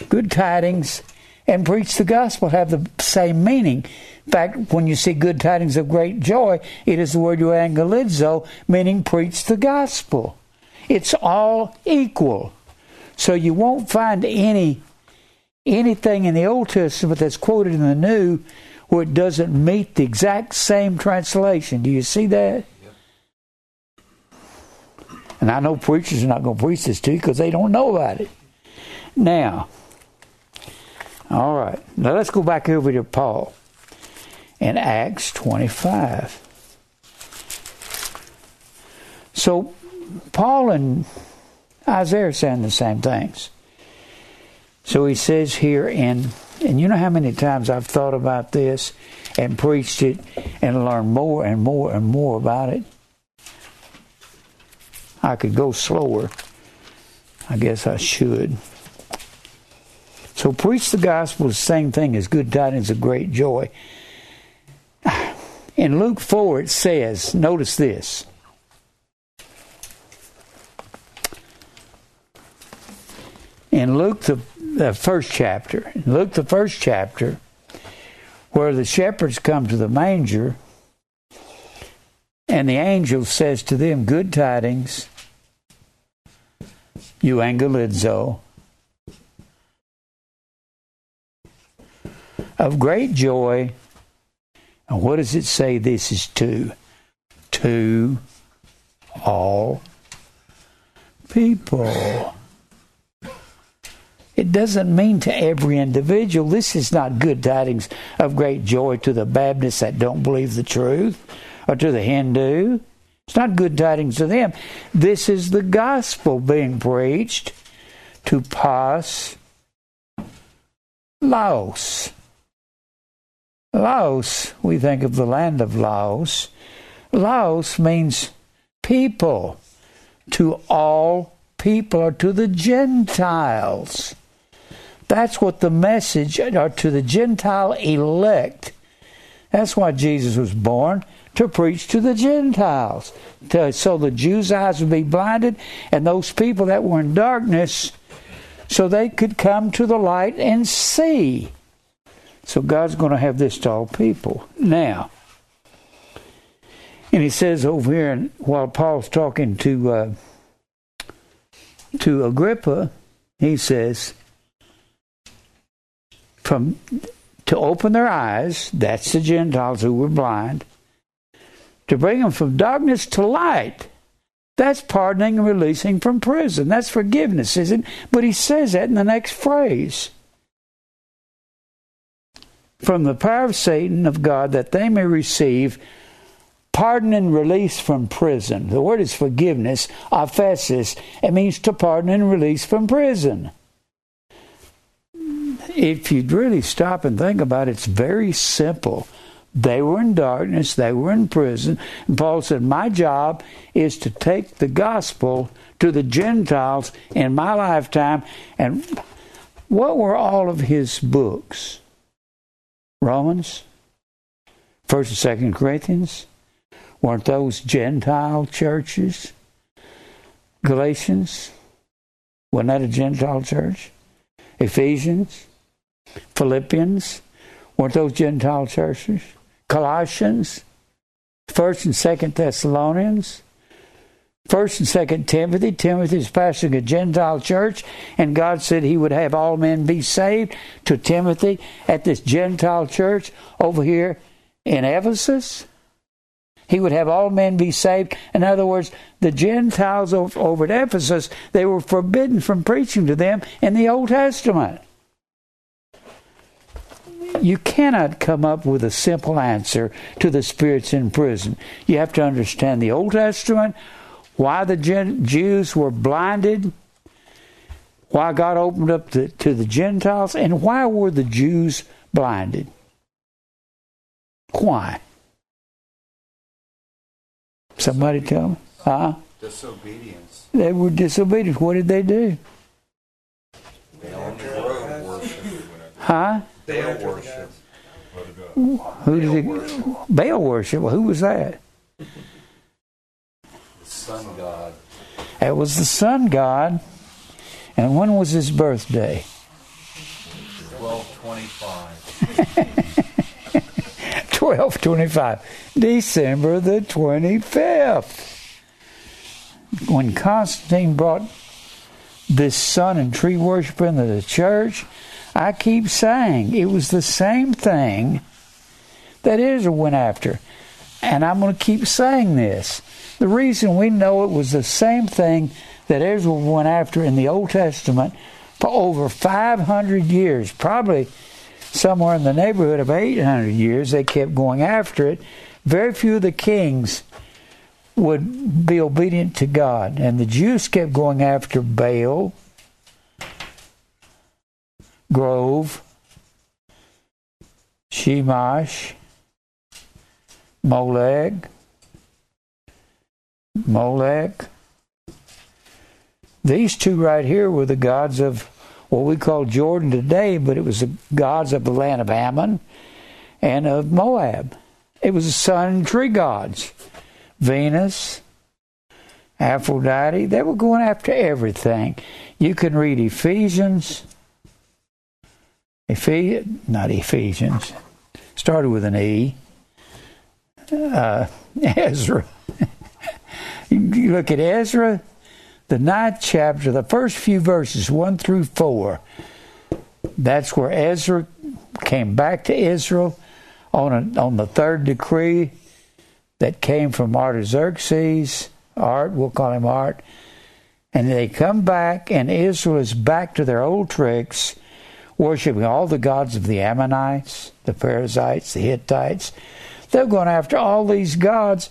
good tidings and preach the gospel have the same meaning. In fact, when you see good tidings of great joy, it is the word euangelizo, meaning preach the gospel. It's all equal. So you won't find any anything in the Old Testament that's quoted in the New where it doesn't meet the exact same translation. Do you see that? And I know preachers are not going to preach this to you because they don't know about it. Now, all right. Now let's go back over to Paul in Acts 25. So, Paul and Isaiah are saying the same things. So he says here in, and you know how many times I've thought about this and preached it and learned more and more and more about it. I could go slower. I guess I should. So preach the gospel the same thing as good tidings of great joy. *sighs* In Luke 4 it says, notice this. In Luke the, the first chapter, in Luke the first chapter, where the shepherds come to the manger, and the angel says to them, Good tidings, euangelizo, of great joy. And what does it say this is to? To all people. It doesn't mean to every individual. This is not good tidings of great joy to the Baptists that don't believe the truth or to the Hindu. It's not good tidings to them. This is the gospel being preached to Pas Laos. Laos, we think of the land of Laos. Laos means people, to all people, or to the Gentiles. That's what the message, to the Gentile elect. That's why Jesus was born, to preach to the Gentiles. To, so the Jews' eyes would be blinded, and those people that were in darkness, so they could come to the light and see. So God's going to have this to all people. Now, and he says over here, and while Paul's talking to uh, to Agrippa, he says, "From to open their eyes, that's the Gentiles who were blind, to bring them from darkness to light." That's pardoning and releasing from prison. That's forgiveness, isn't it? But he says that in the next phrase. From the power of Satan of God that they may receive pardon and release from prison. The word is forgiveness, aphesis. It means to pardon and release from prison. If you'd really stop and think about it, it's very simple. They were in darkness, they were in prison. And Paul said, My job is to take the gospel to the Gentiles in my lifetime. And what were all of his books? Romans, 1st and 2nd Corinthians, Weren't those Gentile churches? Galatians? Wasn't that a Gentile church? Ephesians? Philippians? Weren't those Gentile churches? Colossians? First and Second Thessalonians? First and Second Timothy. Timothy is pastoring a Gentile church, and God said He would have all men be saved to Timothy at this Gentile church over here in Ephesus. He would have all men be saved. In other words, the Gentiles over at Ephesus, they were forbidden from preaching to them in the Old Testament. You cannot come up with a simple answer to the spirits in prison. You have to understand the Old Testament, why the Jews were blinded, why God opened up the, to the Gentiles, and why were the Jews blinded? Why? Somebody tell me. Huh? Disobedience. They were disobedient. What did they do? They on the worship. Huh? Baal worship. Who did it? Baal worship. Well, who was that? The sun god. It was the sun god. And when was his birthday? 1225. 1225. *laughs* December the 25th. When Constantine brought this sun and tree worship into the church, I keep saying it was the same thing that Israel went after. And I'm going to keep saying this. The reason we know it was the same thing that Israel went after in the Old Testament for over 500 years, probably somewhere in the neighborhood of 800 years, they kept going after it. Very few of the kings would be obedient to God. And the Jews kept going after Baal, Grove, Shemash, Molech, Molech. These two right here were the gods of what we call Jordan today, but it was the gods of the land of Ammon and of Moab. It was the sun and tree gods. Venus, Aphrodite, they were going after everything. You can read Ephesians, Not Ephesians, started with an E, uh, *laughs* Ezra. you look at Ezra, the ninth chapter, the first few verses, 1 through 4, that's where Ezra came back to Israel on, a, on the third decree that came from Artaxerxes, Art, we'll call him Art. And they come back, and Israel is back to their old tricks, worshiping all the gods of the Ammonites, the Perizzites, the Hittites. They're going after all these gods.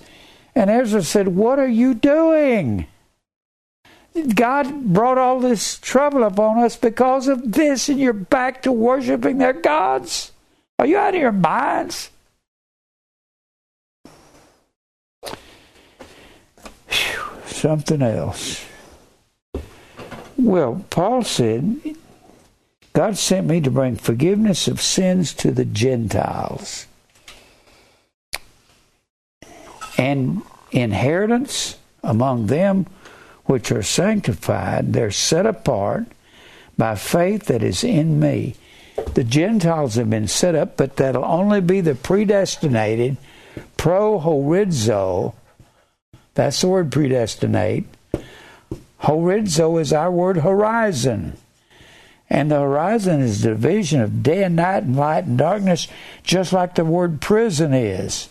And Ezra said, What are you doing? God brought all this trouble upon us because of this, and you're back to worshiping their gods? Are you out of your minds? Whew, something else. Well, Paul said, God sent me to bring forgiveness of sins to the Gentiles and inheritance among them which are sanctified, they're set apart by faith that is in me. The Gentiles have been set up, but that'll only be the predestinated, Pro prohorizo. That's the word predestinate. Horizo is our word horizon. And the horizon is the division of day and night and light and darkness, just like the word prison is.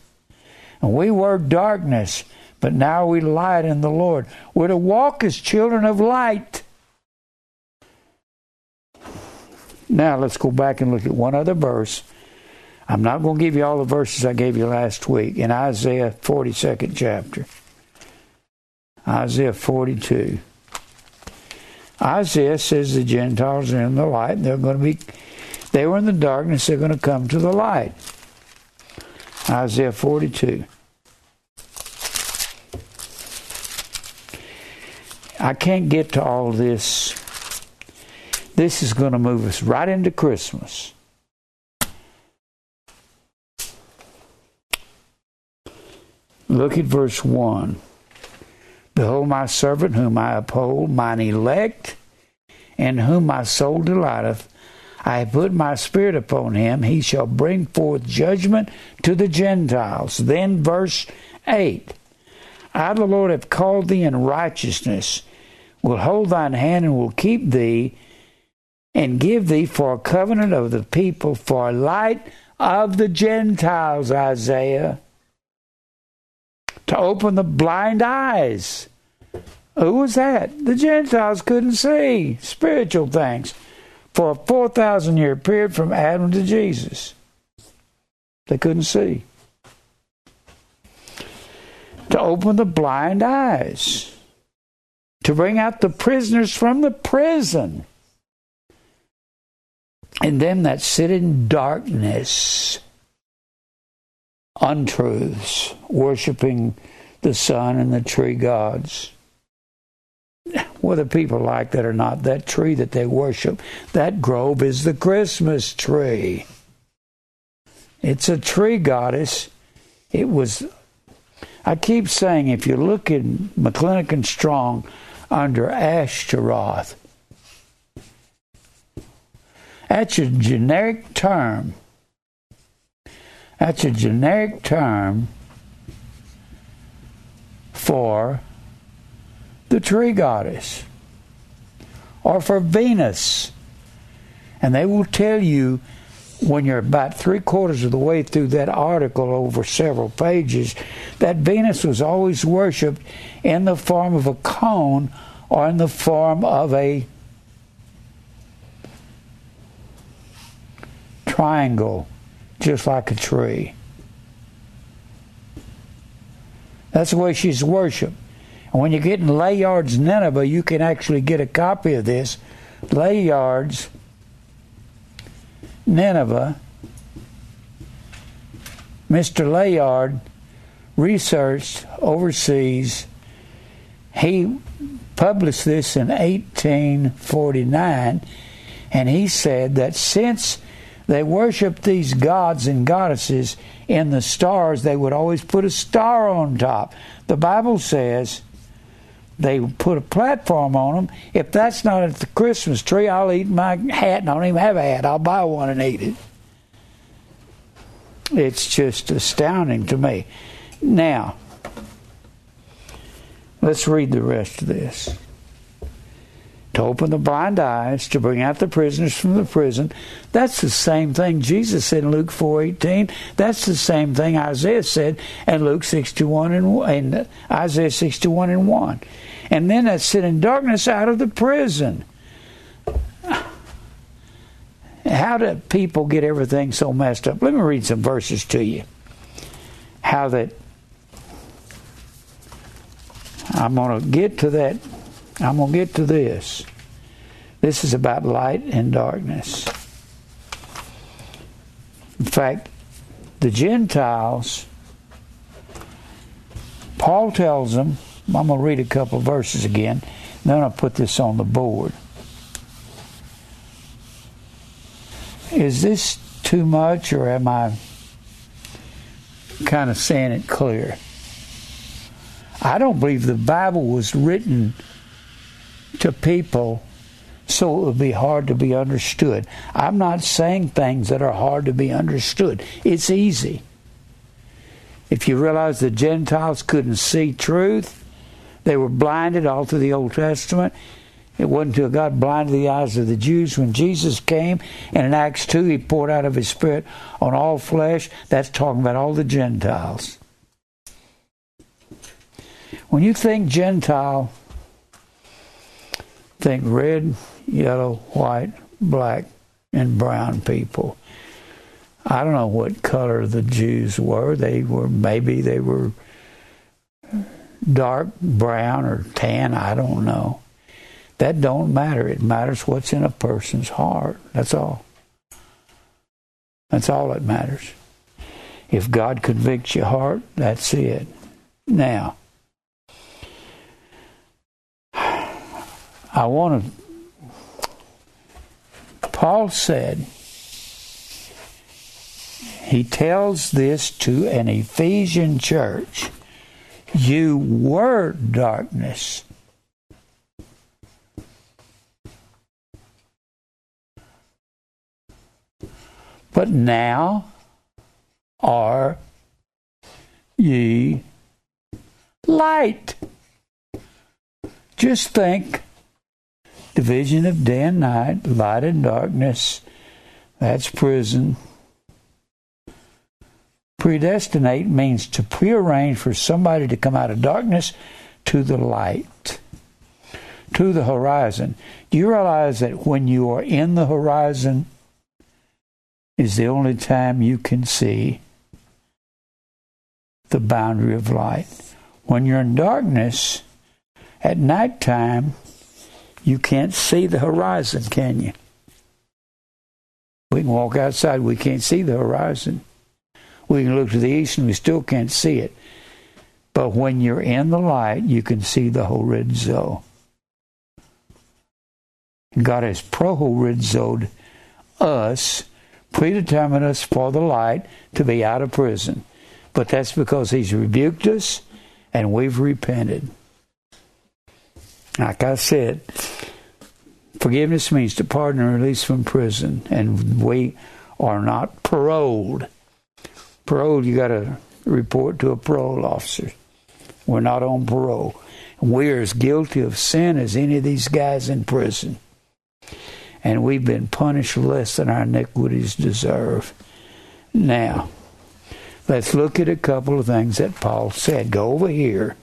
And we were darkness But now we light in the Lord. We're to walk as children of light. Now let's go back and look at one other verse. I'm not going to give you all the verses I gave you last week in Isaiah 42nd chapter. Isaiah 42. Isaiah says the Gentiles are in the light they're going to be, they were in the darkness, they're going to come to the light. Isaiah 42. I can't get to all this. This is going to move us right into Christmas. Look at verse 1. Behold, my servant whom I uphold, mine elect, in whom my soul delighteth. I have put my spirit upon him. He shall bring forth judgment to the Gentiles. Then, verse 8 I, the Lord, have called thee in righteousness, will hold thine hand and will keep thee, and give thee for a covenant of the people, for a light of the Gentiles, Isaiah to open the blind eyes. Uh, who was that? The Gentiles couldn't see spiritual things for a 4,000 year period from Adam to Jesus. They couldn't see. To open the blind eyes, to bring out the prisoners from the prison, and them that sit in darkness untruths, worshiping the sun and the tree gods. Whether people like that or not, that tree that they worship, that grove is the Christmas tree. It's a tree goddess. It was, I keep saying, if you look in McClintock and Strong under Ashtaroth, that's a generic term that's a generic term for the tree goddess or for Venus. And they will tell you when you're about three quarters of the way through that article over several pages that Venus was always worshipped in the form of a cone or in the form of a triangle just like a tree. That's the way she's worshipped. And when you get in Layard's Nineveh, you can actually get a copy of this. Layard's Nineveh. Mr. Layard researched overseas. He published this in 1849, and he said that since they worshiped these gods and goddesses in the stars. They would always put a star on top. The Bible says they put a platform on them. If that's not at the Christmas tree, I'll eat my hat and I don't even have a hat. I'll buy one and eat it. It's just astounding to me. Now, let's read the rest of this to open the blind eyes, to bring out the prisoners from the prison. That's the same thing Jesus said in Luke 4.18. That's the same thing Isaiah said in Luke 61 and, and Isaiah 61 and 1. And then that sit in darkness out of the prison. How do people get everything so messed up? Let me read some verses to you. How that I'm going to get to that I'm going to get to this. This is about light and darkness. In fact, the Gentiles, Paul tells them, I'm going to read a couple verses again, then I'll put this on the board. Is this too much, or am I kind of saying it clear? I don't believe the Bible was written to people so it would be hard to be understood. I'm not saying things that are hard to be understood. It's easy. If you realize the Gentiles couldn't see truth, they were blinded all through the Old Testament. It wasn't until God blinded the eyes of the Jews when Jesus came, and in Acts 2, He poured out of His Spirit on all flesh. That's talking about all the Gentiles. When you think Gentile, think red, yellow, white, black, and brown people. I don't know what color the Jews were. They were maybe they were dark brown or tan. I don't know. That don't matter. It matters what's in a person's heart. That's all. That's all that matters. If God convicts your heart, that's it. Now, I want to. Paul said, he tells this to an Ephesian church. You were darkness. But now are ye light. Just think division of day and night, light and darkness, that's prison. Predestinate means to prearrange for somebody to come out of darkness to the light, to the horizon. Do you realize that when you are in the horizon is the only time you can see the boundary of light? When you're in darkness at nighttime, you can't see the horizon, can you? We can walk outside, we can't see the horizon. We can look to the east and we still can't see it. But when you're in the light, you can see the horizo. God has prohorizoed us, predetermined us for the light to be out of prison. But that's because He's rebuked us and we've repented. Like I said, forgiveness means to pardon and release from prison, and we are not paroled parole, you got to report to a parole officer. We're not on parole. We're as guilty of sin as any of these guys in prison. And we've been punished less than our iniquities deserve. Now, let's look at a couple of things that Paul said. Go over here.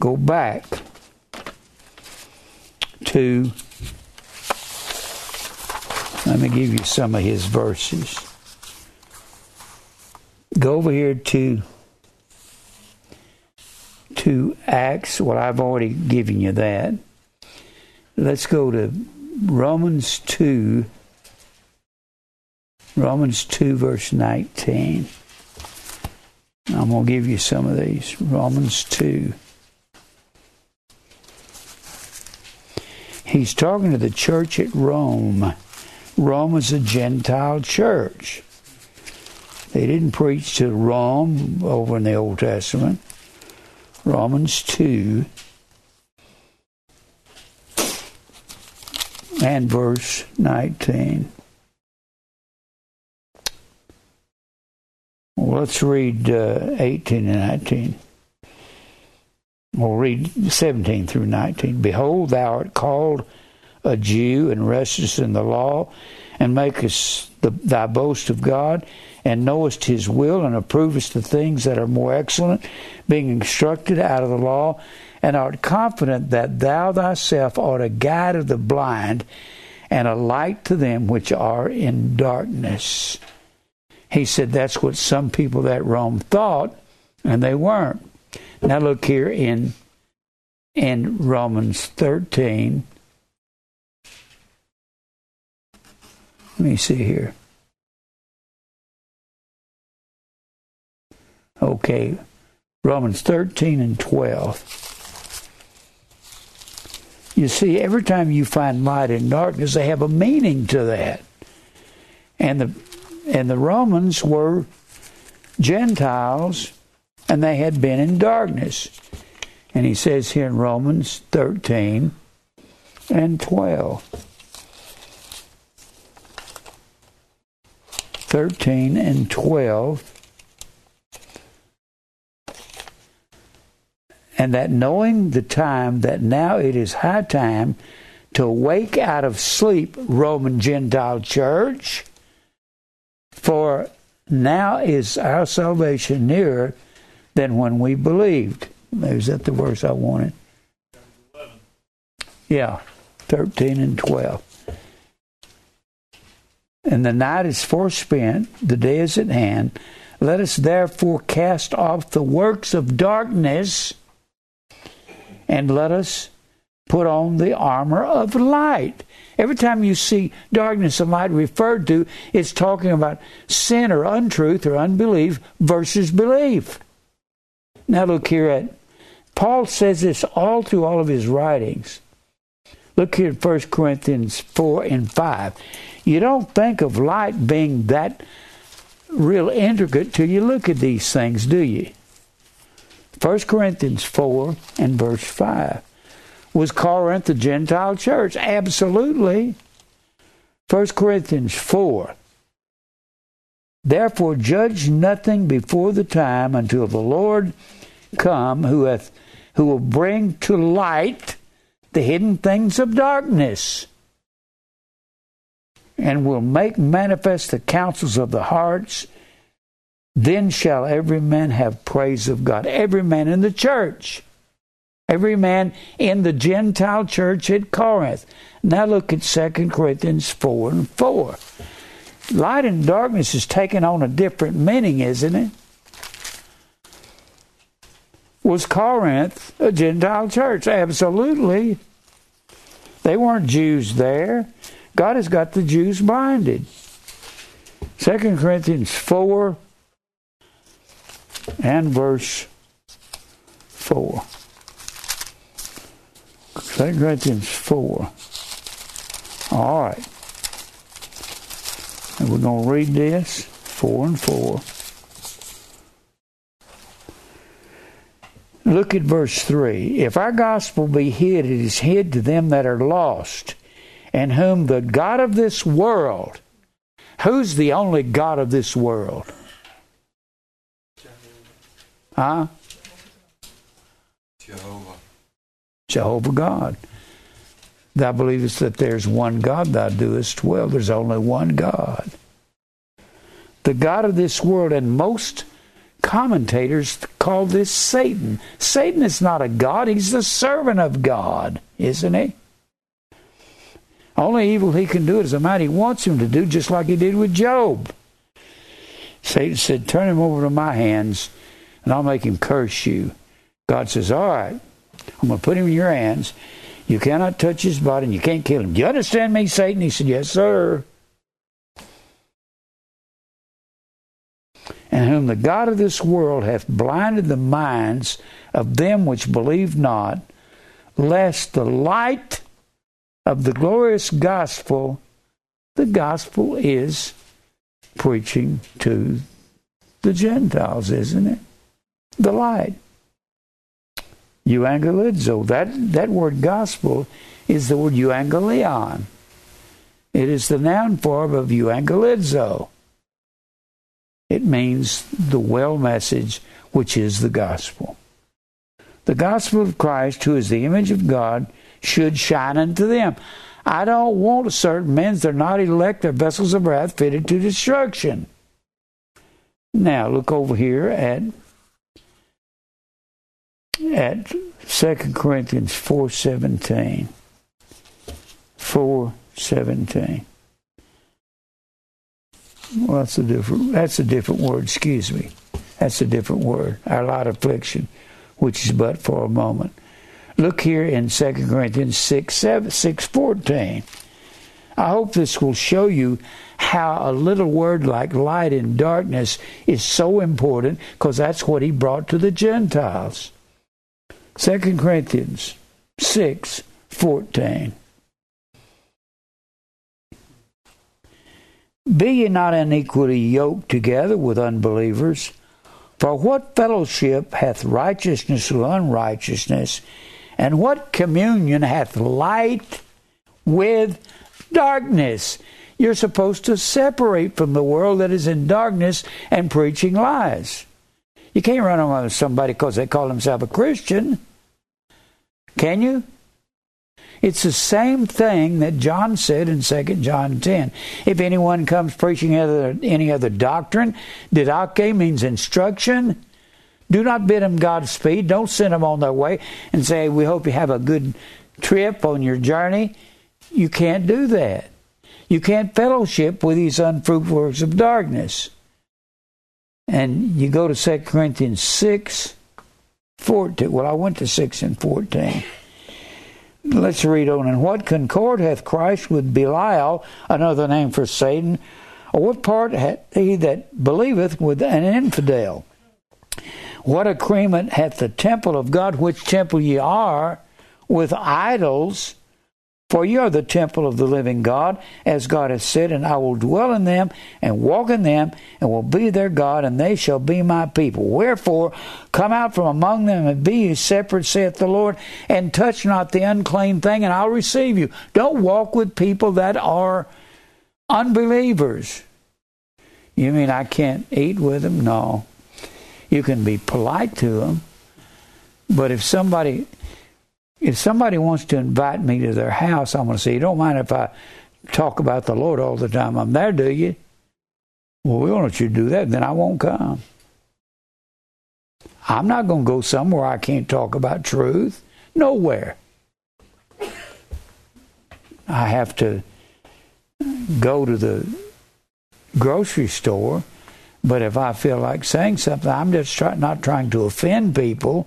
Go back to, let me give you some of his verses go over here to to Acts. Well, I've already given you that. Let's go to Romans 2. Romans 2, verse 19. I'm going to give you some of these. Romans 2. He's talking to the church at Rome. Rome was a Gentile church. They didn't preach to Rome over in the Old Testament. Romans 2 and verse 19. Well, let's read uh, 18 and 19. We'll read 17 through 19. Behold, thou art called a Jew and restest in the law, and makest the, thy boast of God and knowest his will and approvest the things that are more excellent, being instructed out of the law, and art confident that thou thyself art a guide of the blind and a light to them which are in darkness. He said that's what some people at Rome thought, and they weren't. Now look here in in Romans 13. Let me see here. Okay, Romans 13 and 12. You see, every time you find light and darkness, they have a meaning to that. And the and the Romans were Gentiles and they had been in darkness. And he says here in Romans 13 and 12. 13 and 12 and that knowing the time that now it is high time to wake out of sleep, Roman Gentile church, for now is our salvation nearer than when we believed. Is that the verse I wanted? Yeah, 13 and 12. And the night is forespent, the day is at hand. Let us therefore cast off the works of darkness and let us put on the armor of light. Every time you see darkness and light referred to, it's talking about sin or untruth or unbelief versus belief. Now look here at Paul says this all through all of his writings. Look here at 1 Corinthians 4 and 5. You don't think of light being that real intricate till you look at these things, do you? 1 Corinthians 4 and verse 5. Was Corinth a Gentile church? Absolutely. 1 Corinthians 4. Therefore judge nothing before the time until the Lord come who hath who will bring to light the hidden things of darkness and will make manifest the counsels of the hearts. Then shall every man have praise of God. Every man in the church every man in the gentile church at Corinth. Now look at 2 Corinthians 4 and 4 light and darkness is taking on a different meaning isn't it was Corinth a Gentile church? Absolutely. They weren't Jews there. God has got the Jews blinded. 2 Corinthians 4 and verse 4. 2 Corinthians 4. All right. And we're going to read this 4 and 4. Look at verse 3. If our gospel be hid, it is hid to them that are lost, and whom the God of this world, who's the only God of this world? Huh? Jehovah. Jehovah God. Thou believest that there's one God, thou doest well. There's only one God. The God of this world, and most commentators call this Satan. Satan is not a God, he's the servant of God, isn't he? Only evil he can do is the man he wants him to do, just like he did with Job. Satan said, Turn him over to my hands, and I'll make him curse you. God says, All right, I'm going to put him in your hands. You cannot touch his body, and you can't kill him. Do you understand me, Satan? He said, Yes, sir. And whom the God of this world hath blinded the minds of them which believe not, lest the light of the glorious gospel, the gospel is preaching to the Gentiles, isn't it? The light. Euangelizo. That, that word gospel is the word euangelion. It is the noun form of euangelizo. It means the well message, which is the gospel. The gospel of Christ, who is the image of God, should shine unto them. I don't want certain men that are not elect, they're vessels of wrath fitted to destruction. Now look over here at at 2 Corinthians 4:17. 4:17. Well, that's a different. That's a different word. Excuse me. That's a different word. Our light affliction, which is but for a moment. Look here in 2 Corinthians 6, 7, 6 14. I hope this will show you how a little word like light and darkness is so important because that's what he brought to the Gentiles. 2 Corinthians 6 14. Be ye not unequally yoked together with unbelievers. For what fellowship hath righteousness with unrighteousness? And what communion hath light with darkness? You're supposed to separate from the world that is in darkness and preaching lies. You can't run on somebody because they call themselves a Christian. Can you? It's the same thing that John said in 2 John 10. If anyone comes preaching any other doctrine, didache means instruction. Do not bid them Godspeed. Don't send them on their way and say, We hope you have a good trip on your journey. You can't do that. You can't fellowship with these unfruitful works of darkness. And you go to 2 Corinthians 6, 14. Well, I went to 6 and 14. Let's read on. And what concord hath Christ with Belial, another name for Satan? Or what part hath he that believeth with an infidel? What agreement hath the temple of God, which temple ye are, with idols? For you are the temple of the living God, as God has said, and I will dwell in them and walk in them, and will be their God, and they shall be my people. Wherefore, come out from among them and be ye separate, saith the Lord, and touch not the unclean thing, and I'll receive you. Don't walk with people that are unbelievers. You mean I can't eat with them? No. You can be polite to them, but if somebody if somebody wants to invite me to their house, I'm going to say, You don't mind if I talk about the Lord all the time I'm there, do you? Well, we want you to do that, then I won't come. I'm not going to go somewhere I can't talk about truth. Nowhere. I have to go to the grocery store, but if I feel like saying something, I'm just try, not trying to offend people.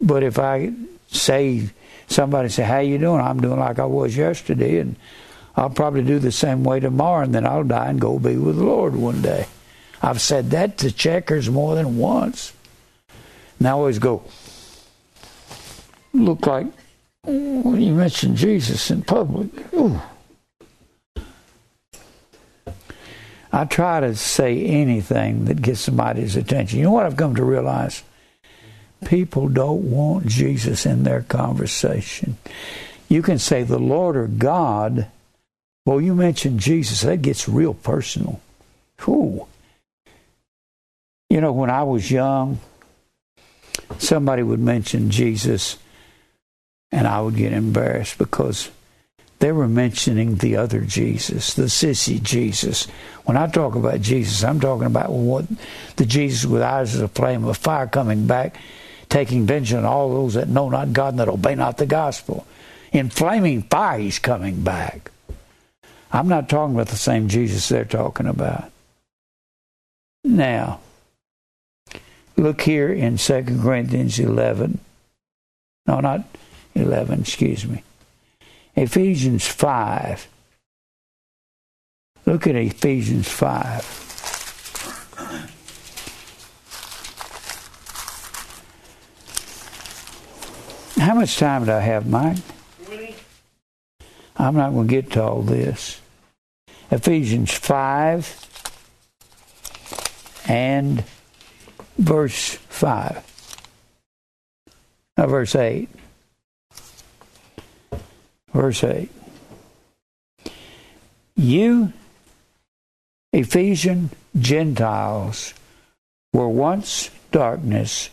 But if I say somebody say, "How you doing?" I'm doing like I was yesterday, and I'll probably do the same way tomorrow, and then I'll die and go be with the Lord one day. I've said that to checkers more than once. And I always go, look like when you mention Jesus in public. Ooh. I try to say anything that gets somebody's attention. You know what I've come to realize? People don't want Jesus in their conversation. You can say the Lord or God. Well, you mentioned Jesus, that gets real personal. Whew. You know, when I was young, somebody would mention Jesus, and I would get embarrassed because they were mentioning the other Jesus, the sissy Jesus. When I talk about Jesus, I'm talking about what the Jesus with eyes as a flame of fire coming back, taking vengeance on all those that know not God and that obey not the gospel. In flaming fire, he's coming back. I'm not talking about the same Jesus they're talking about. Now, look here in 2 Corinthians 11. No, not 11, excuse me. Ephesians 5. Look at Ephesians 5. How much time do I have, Mike? I'm not going to get to all this. Ephesians 5 and verse 5. Now, verse 8. Verse 8. You, Ephesian Gentiles, were once darkness,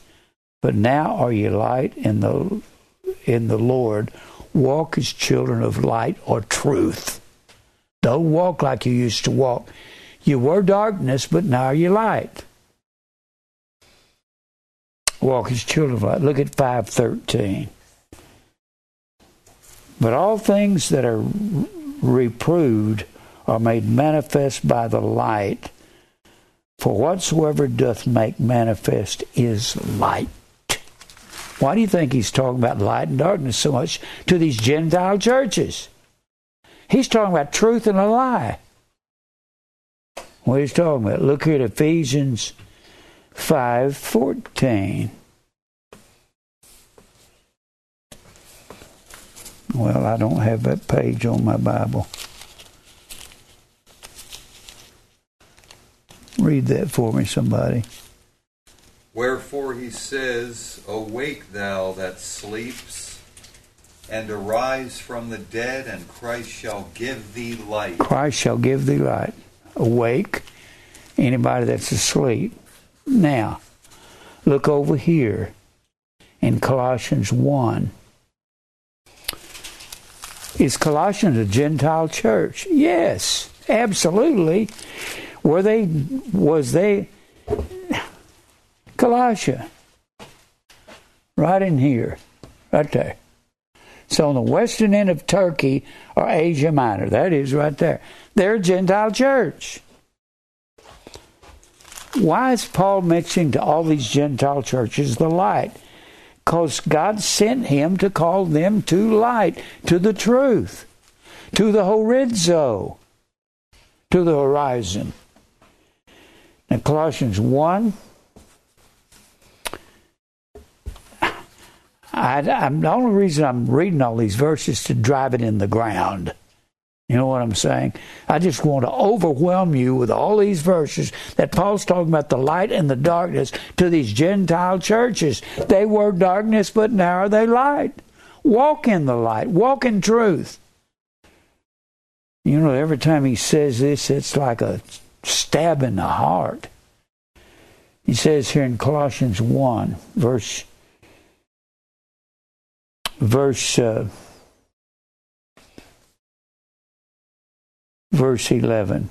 but now are you light in the in the Lord. Walk as children of light or truth. Don't walk like you used to walk. You were darkness, but now you're light. Walk as children of light. Look at 513. But all things that are reproved are made manifest by the light. For whatsoever doth make manifest is light. Why do you think he's talking about light and darkness so much to these Gentile churches? He's talking about truth and a lie. What he's talking about? Look here at Ephesians five fourteen. Well, I don't have that page on my Bible. Read that for me, somebody. Wherefore he says, Awake thou that sleeps, and arise from the dead, and Christ shall give thee light. Christ shall give thee light. Awake, anybody that's asleep. Now, look over here in Colossians 1. Is Colossians a Gentile church? Yes, absolutely. Were they was they Colossia. Right in here. Right there. So on the western end of Turkey or Asia Minor. That is right there. They're a Gentile church. Why is Paul mentioning to all these Gentile churches the light? Because God sent him to call them to light, to the truth, to the horizo, to the horizon. Now, Colossians 1. I, am the only reason I'm reading all these verses to drive it in the ground. You know what I'm saying? I just want to overwhelm you with all these verses that Paul's talking about the light and the darkness to these Gentile churches. They were darkness, but now are they light. Walk in the light, walk in truth. You know, every time he says this, it's like a stab in the heart. He says here in Colossians 1, verse, verse, uh, verse 11.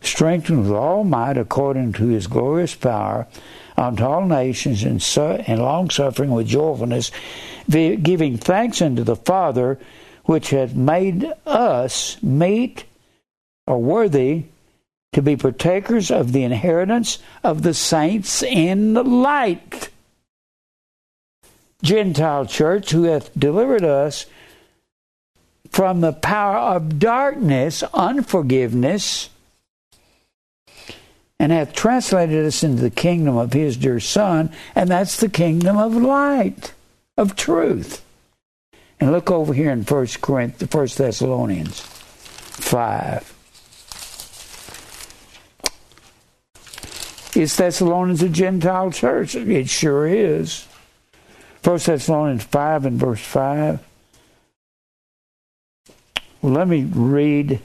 Strengthened with all might according to his glorious power unto all nations and, su- and long suffering with joyfulness, giving thanks unto the Father which hath made us meet or worthy to be partakers of the inheritance of the saints in the light. Gentile church who hath delivered us from the power of darkness, unforgiveness, and hath translated us into the kingdom of his dear Son, and that's the kingdom of light, of truth. And look over here in First Corinthians, First Thessalonians five. Is Thessalonians a Gentile church? It sure is. First Thessalonians five and verse five. Well, let me read.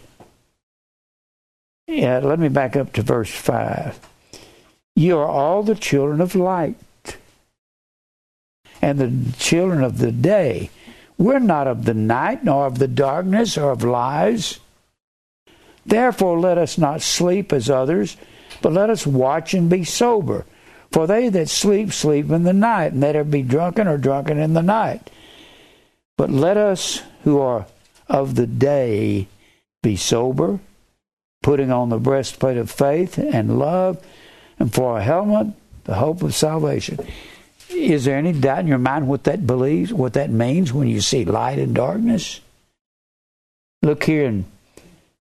Yeah, let me back up to verse 5. You are all the children of light and the children of the day. We're not of the night, nor of the darkness, or of lies. Therefore, let us not sleep as others, but let us watch and be sober. For they that sleep, sleep in the night, and they be drunken or drunken in the night. But let us who are of the day be sober, putting on the breastplate of faith and love, and for a helmet, the hope of salvation. Is there any doubt in your mind what that believes, what that means when you see light and darkness? Look here in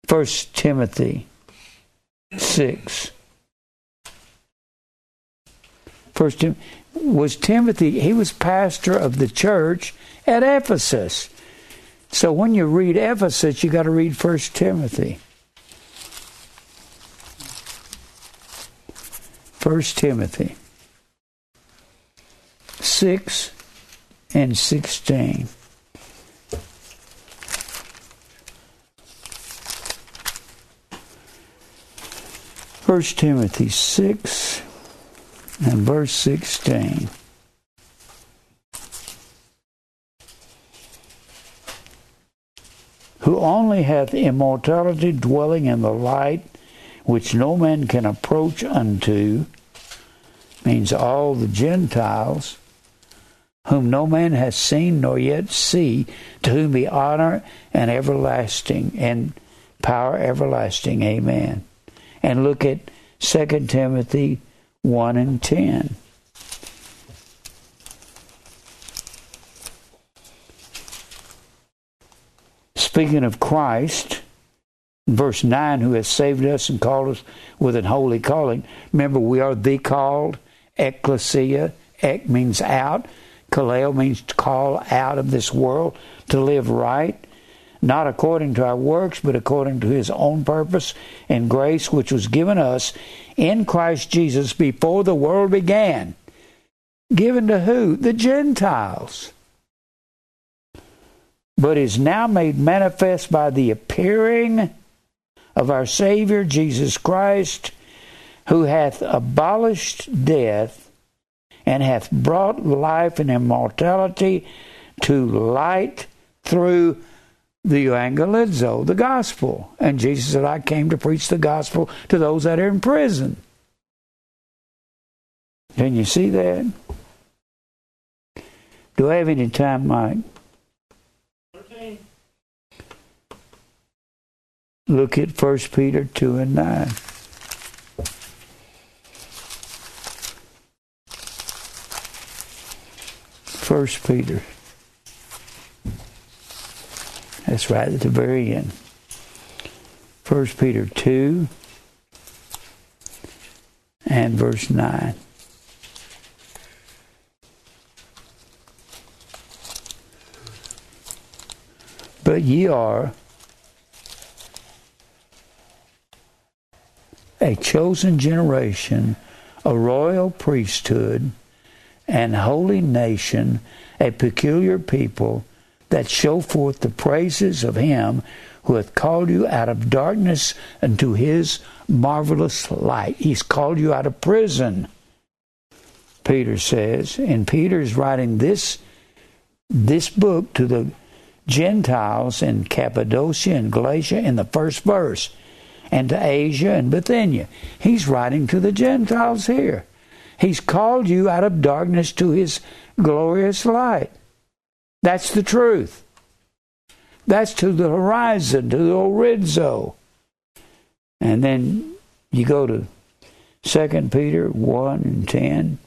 1 Timothy 6. First Tim- was Timothy, he was pastor of the church at Ephesus. So when you read Ephesus, you got to read First Timothy. First Timothy six and sixteen. First Timothy six and verse sixteen. who only hath immortality dwelling in the light which no man can approach unto, means all the Gentiles, whom no man has seen nor yet see, to whom be honor and everlasting and power everlasting. Amen. And look at 2 Timothy 1 and 10. Speaking of Christ, verse 9, who has saved us and called us with an holy calling. Remember, we are the called, ecclesia. Ek means out. Kaleo means to call out of this world to live right, not according to our works, but according to his own purpose and grace, which was given us in Christ Jesus before the world began. Given to who? The Gentiles but is now made manifest by the appearing of our Savior Jesus Christ, who hath abolished death and hath brought life and immortality to light through the evangelizo, the gospel. And Jesus said, I came to preach the gospel to those that are in prison. Can you see that? Do I have any time, Mike? 13. Look at 1 Peter 2 and 9. First Peter. That's right at the very end. First Peter 2 and verse 9. But ye are a chosen generation, a royal priesthood, and holy nation, a peculiar people that show forth the praises of him who hath called you out of darkness unto his marvelous light. He's called you out of prison, Peter says. And Peter's writing this this book to the Gentiles in Cappadocia and Galatia in the first verse, and to Asia and Bithynia. He's writing to the Gentiles here. He's called you out of darkness to his glorious light. That's the truth. That's to the horizon, to the orizo. And then you go to 2 Peter 1 and 10.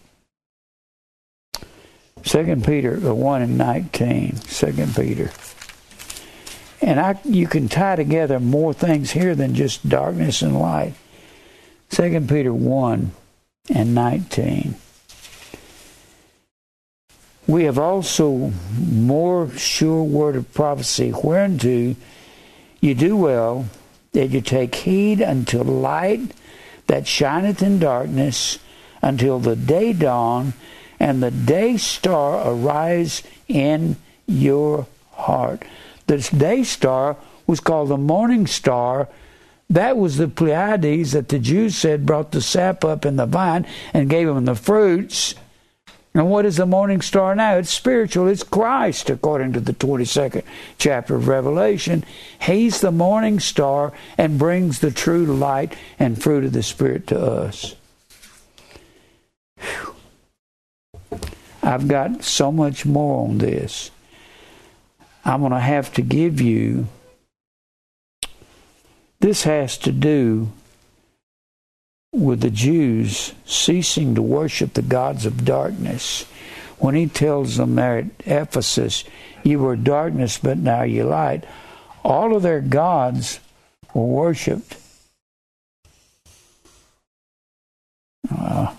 2 Peter uh, 1 and 19. 2 Peter. And I, you can tie together more things here than just darkness and light. 2 Peter 1 and 19. We have also more sure word of prophecy, whereunto you do well that you take heed until light that shineth in darkness, until the day dawn and the day star arise in your heart. This day star was called the morning star. That was the Pleiades that the Jews said brought the sap up in the vine and gave them the fruits. And what is the morning star now? It's spiritual. It's Christ, according to the 22nd chapter of Revelation. He's the morning star and brings the true light and fruit of the Spirit to us. Whew. I've got so much more on this. I'm going to have to give you. This has to do with the Jews ceasing to worship the gods of darkness. When he tells them there at Ephesus, You were darkness, but now you light, all of their gods were worshiped. Uh,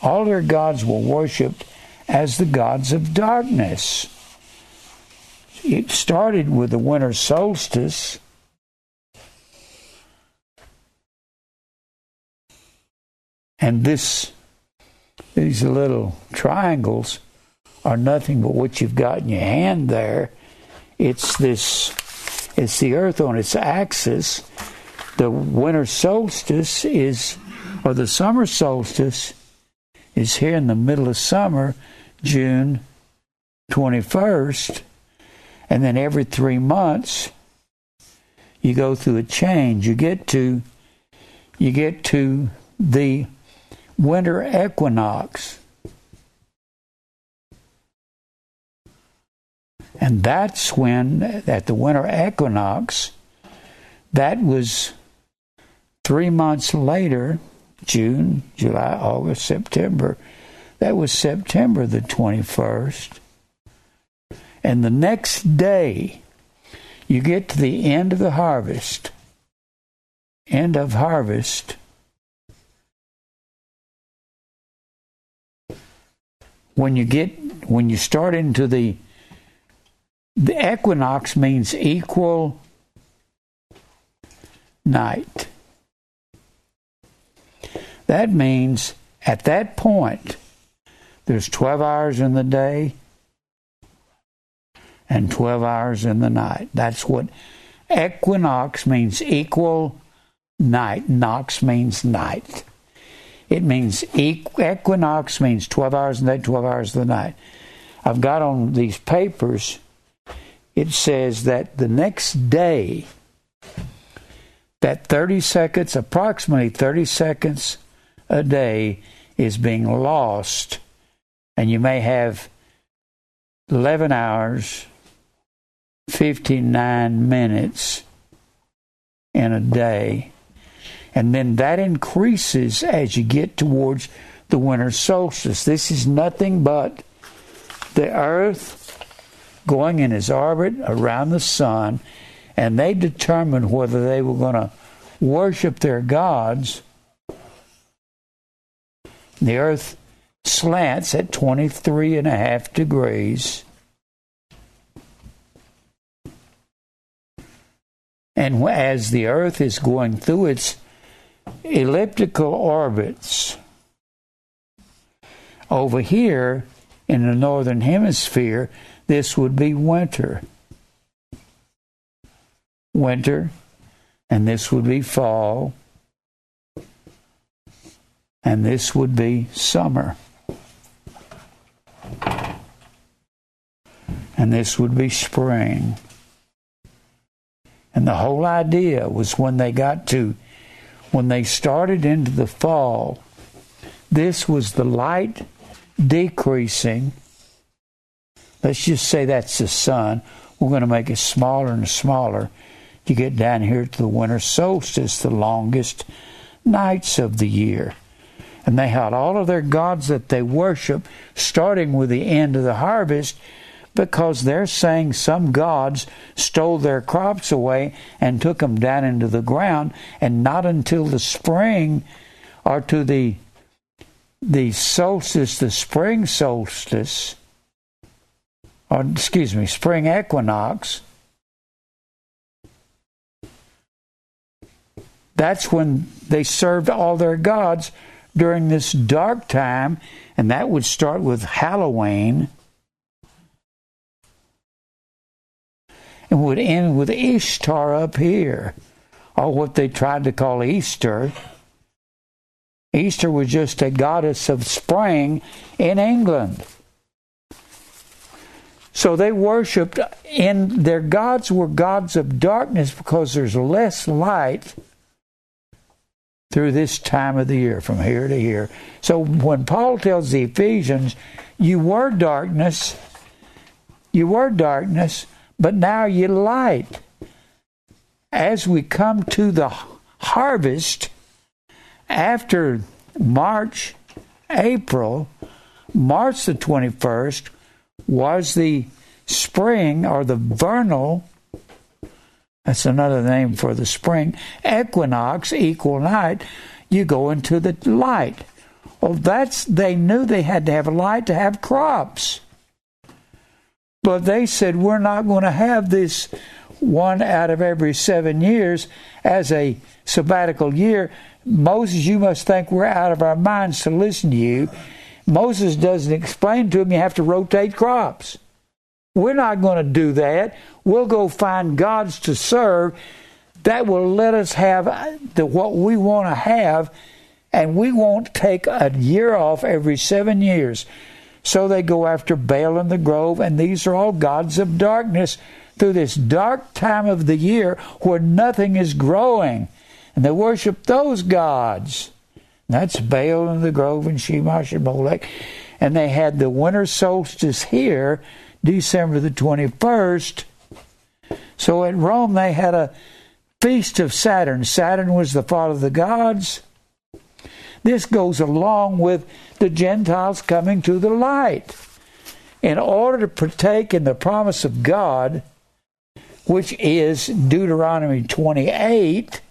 all their gods were worshiped as the gods of darkness. It started with the winter solstice And this, these little triangles are nothing but what you've got in your hand there. It's this, it's the earth on its axis. The winter solstice is, or the summer solstice is here in the middle of summer, June 21st. And then every three months, you go through a change. You get to, you get to the winter equinox. And that's when, at the winter equinox, that was three months later, June, July, August, September. That was September the 21st. And the next day, you get to the end of the harvest. End of harvest when you get when you start into the the equinox means equal night. That means at that point there's 12 hours in the day and 12 hours in the night. That's what equinox means equal night. Nox means night. It means equinox means 12 hours in the day, 12 hours of the night. I've got on these papers, it says that the next day, that 30 seconds, approximately 30 seconds a day, is being lost. And you may have 11 hours, 59 minutes in a day. And then that increases as you get towards the winter solstice. This is nothing but the earth going in its orbit around the sun, and they determined whether they were going to worship their gods. The earth slants at 23 and a half degrees. And as the earth is going through its elliptical orbits, over here in the northern hemisphere, this would be winter. Winter, and this would be fall, and this would be summer. And this would be spring. And the whole idea was when they got to, when they started into the fall, this was the light decreasing. Let's just say that's the sun. We're going to make it smaller and smaller. to get down here to the winter solstice, the longest nights of the year. And they had all of their gods that they worship, starting with the end of the harvest, because they're saying some gods stole their crops away and took them down into the ground, and not until the spring or to the the solstice, the spring solstice, or excuse me, spring equinox, that's when they served all their gods during this dark time, and that would start with Halloween and would end with Ishtar up here, or what they tried to call Easter. Easter was just a goddess of spring in England. So they worshiped, and their gods were gods of darkness because there's less light through this time of the year, from here to here. So when Paul tells the Ephesians, you were darkness, you were darkness, but now you're light. As we come to the harvest, after March, April, March the 21st was the spring or the vernal, that's another name for the spring, equinox, equal night, you go into the light. Well, that's, they knew they had to have light to have crops. But they said, we're not going to have this one out of every seven years as a sabbatical year. Moses, you must think we're out of our minds to listen to you. Moses doesn't explain to him you have to rotate crops. We're not going to do that. We'll go find gods to serve that will let us have uh, the, what we want to have, and we won't take a year off every seven years. So they go after Baal in the grove, and these are all gods of darkness through this dark time of the year where nothing is growing. And they worship those gods. That's Baal in the grove and Chemosh and Molech. And they had the winter solstice here, December the 21st. So at Rome, they had a feast of Saturn. Saturn was the father of the gods. This goes along with the Gentiles coming to the light. In order to partake in the promise of God, which is Deuteronomy 28,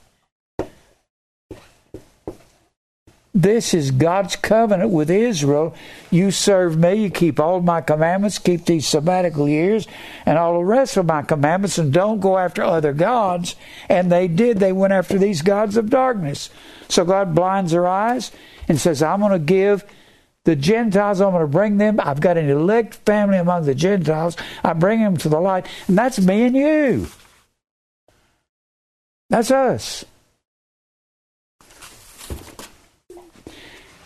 This is God's covenant with Israel. You serve me, you keep all my commandments, keep these sabbatical years, and all the rest of my commandments, and don't go after other gods. And they did. They went after these gods of darkness. So God blinds their eyes and says, I'm going to give the Gentiles, I'm going to bring them. I've got an elect family among the Gentiles. I bring them to the light. And that's me and you. That's us.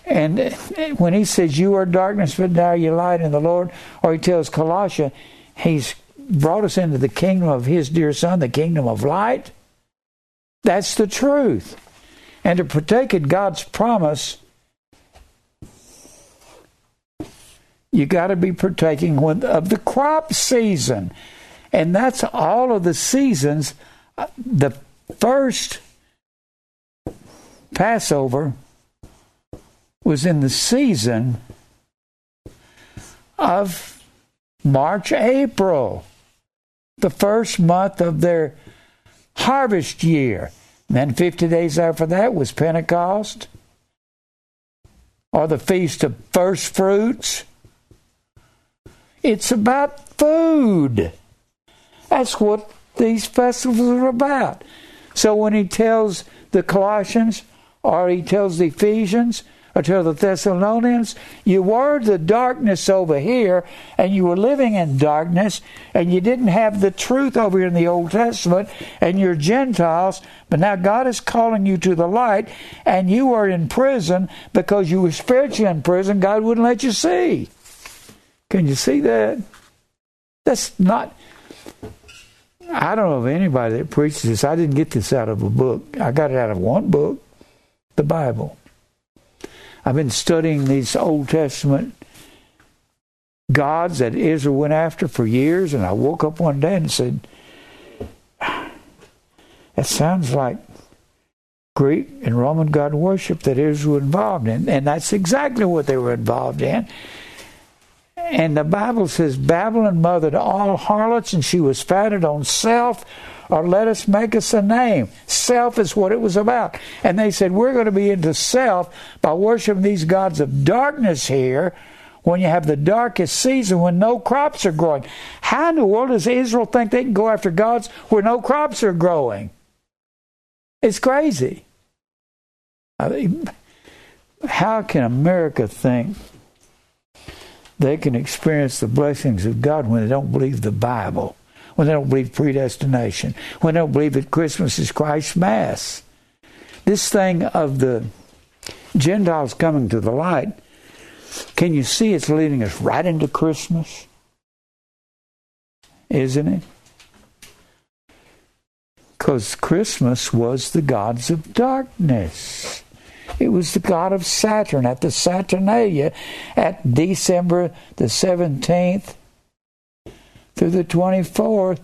And eh, eh, when he says, You are darkness, but now you light in the Lord, or he tells Colossians, He's brought us into the kingdom of his dear Son, the kingdom of light. That's the truth. And to partake in God's promise, you got to be partaking of the crop season. And that's all of the seasons. Uh, the first Passover was in the season of March, April, the first month of their harvest year. And then 50 days after that was Pentecost, or the Feast of First Fruits. It's about food. That's what these festivals are about. So when he tells the Colossians, or he tells the Ephesians, tell the Thessalonians, you were the darkness over here, and you were living in darkness, and you didn't have the truth over here in the Old Testament, and you're Gentiles, but now God is calling you to the light, and you are in prison because you were spiritually in prison. God wouldn't let you see. Can you see that? That's not. I don't know of anybody that preaches this. I didn't get this out of a book. I got it out of one book, the Bible. I've been studying these Old Testament gods that Israel went after for years, and I woke up one day and said, That sounds like Greek and Roman god worship that Israel was involved in. And that's exactly what they were involved in. And the Bible says Babylon mothered all harlots, and she was fatted on self or let us make us a name. Self is what it was about. And they said, We're going to be into self by worshiping these gods of darkness here when you have the darkest season when no crops are growing. How in the world does Israel think they can go after gods where no crops are growing? It's crazy. I mean, how can America think they can experience the blessings of God when they don't believe the Bible? When they don't believe predestination, when they don't believe that Christmas is Christ's Mass. This thing of the Gentiles coming to the light, can you see it's leading us right into Christmas? Isn't it? Because Christmas was the gods of darkness. It was the god of Saturn at the Saturnalia at December the 17th, through the 24th.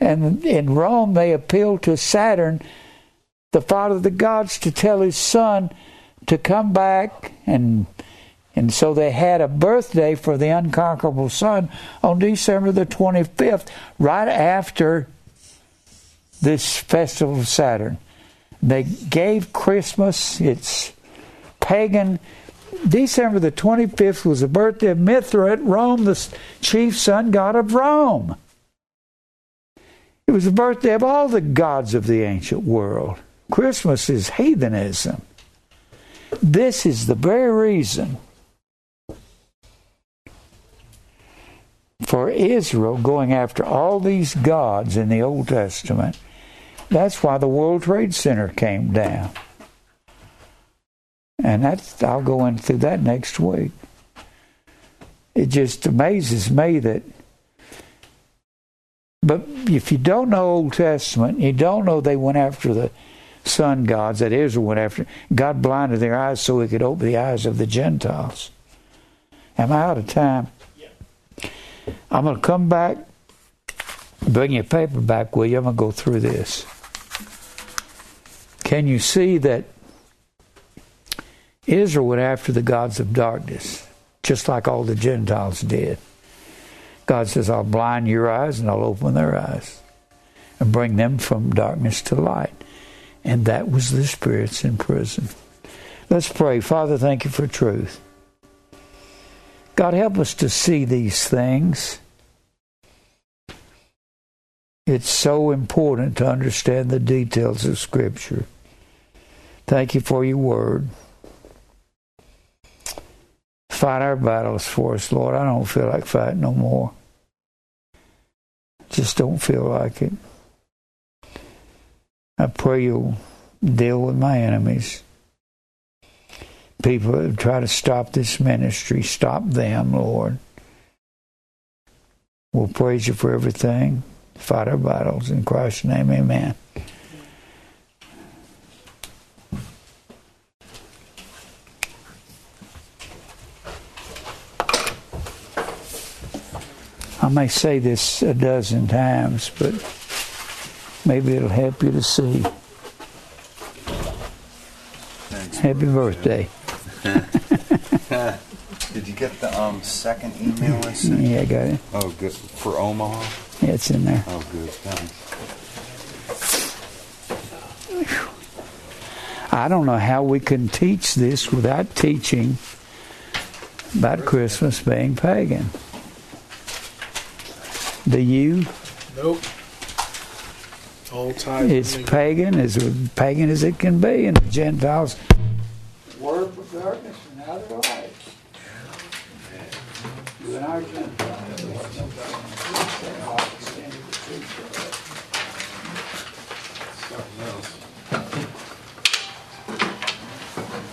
And in Rome, they appealed to Saturn, the father of the gods, to tell his son to come back. And, and so they had a birthday for the unconquerable son on December the 25th, right after this festival of Saturn. They gave Christmas its pagan December the 25th was the birthday of Mithra Rome, the chief sun god of Rome. It was the birthday of all the gods of the ancient world. Christmas is heathenism. This is the very reason for Israel going after all these gods in the Old Testament. That's why the World Trade Center came down. And that's I'll go into that next week. It just amazes me that but if you don't know Old Testament, you don't know they went after the sun gods that Israel went after. God blinded their eyes so he could open the eyes of the Gentiles. Am I out of time? Yeah. I'm going to come back, bring your paper back with you. I'm going to go through this. Can you see that Israel went after the gods of darkness, just like all the Gentiles did. God says, I'll blind your eyes and I'll open their eyes and bring them from darkness to light. And that was the spirits in prison. Let's pray. Father, thank you for truth. God, help us to see these things. It's so important to understand the details of Scripture. Thank you for your word fight our battles for us, Lord. I don't feel like fighting no more. Just don't feel like it. I pray you'll deal with my enemies. People that try to stop this ministry, stop them, Lord. We'll praise you for everything. Fight our battles. In Christ's name, amen. May say this a dozen times, but maybe it'll help you to see. Thanks. Happy birthday. *laughs* Did you get the um, second email I sent? Yeah, I got it. Oh, good. For Omaha? Yeah, it's in there. Oh, good. Thanks. I don't know how we can teach this without teaching about Christmas being pagan. Do you? Nope. All ties. It's pagan, as pagan as it can be, and the Gentiles. Word of darkness and out of light. You and our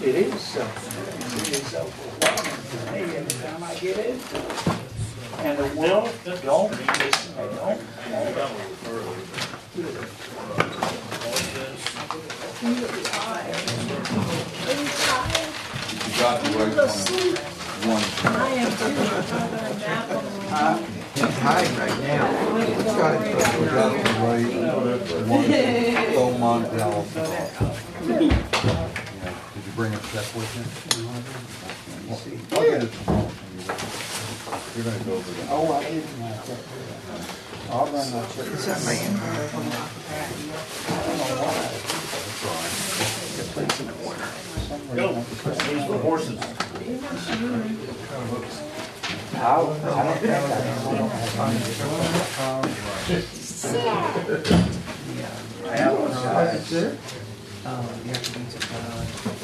It is something. It is overwhelming for me every time I get into it. And the world don't listen. They don't. You got the right one. I am too. I'm having a nap on the He's hiding right now. He's got it. You got the right one. Beaumont, California. Yeah. Did you bring a check with you? I'll get it tomorrow. You're gonna go over that. Oh, I didn't like that. I'll run my check. Is that man? Go. These for horses. I'll, I don't think I I have one. Um, you have to be, uh,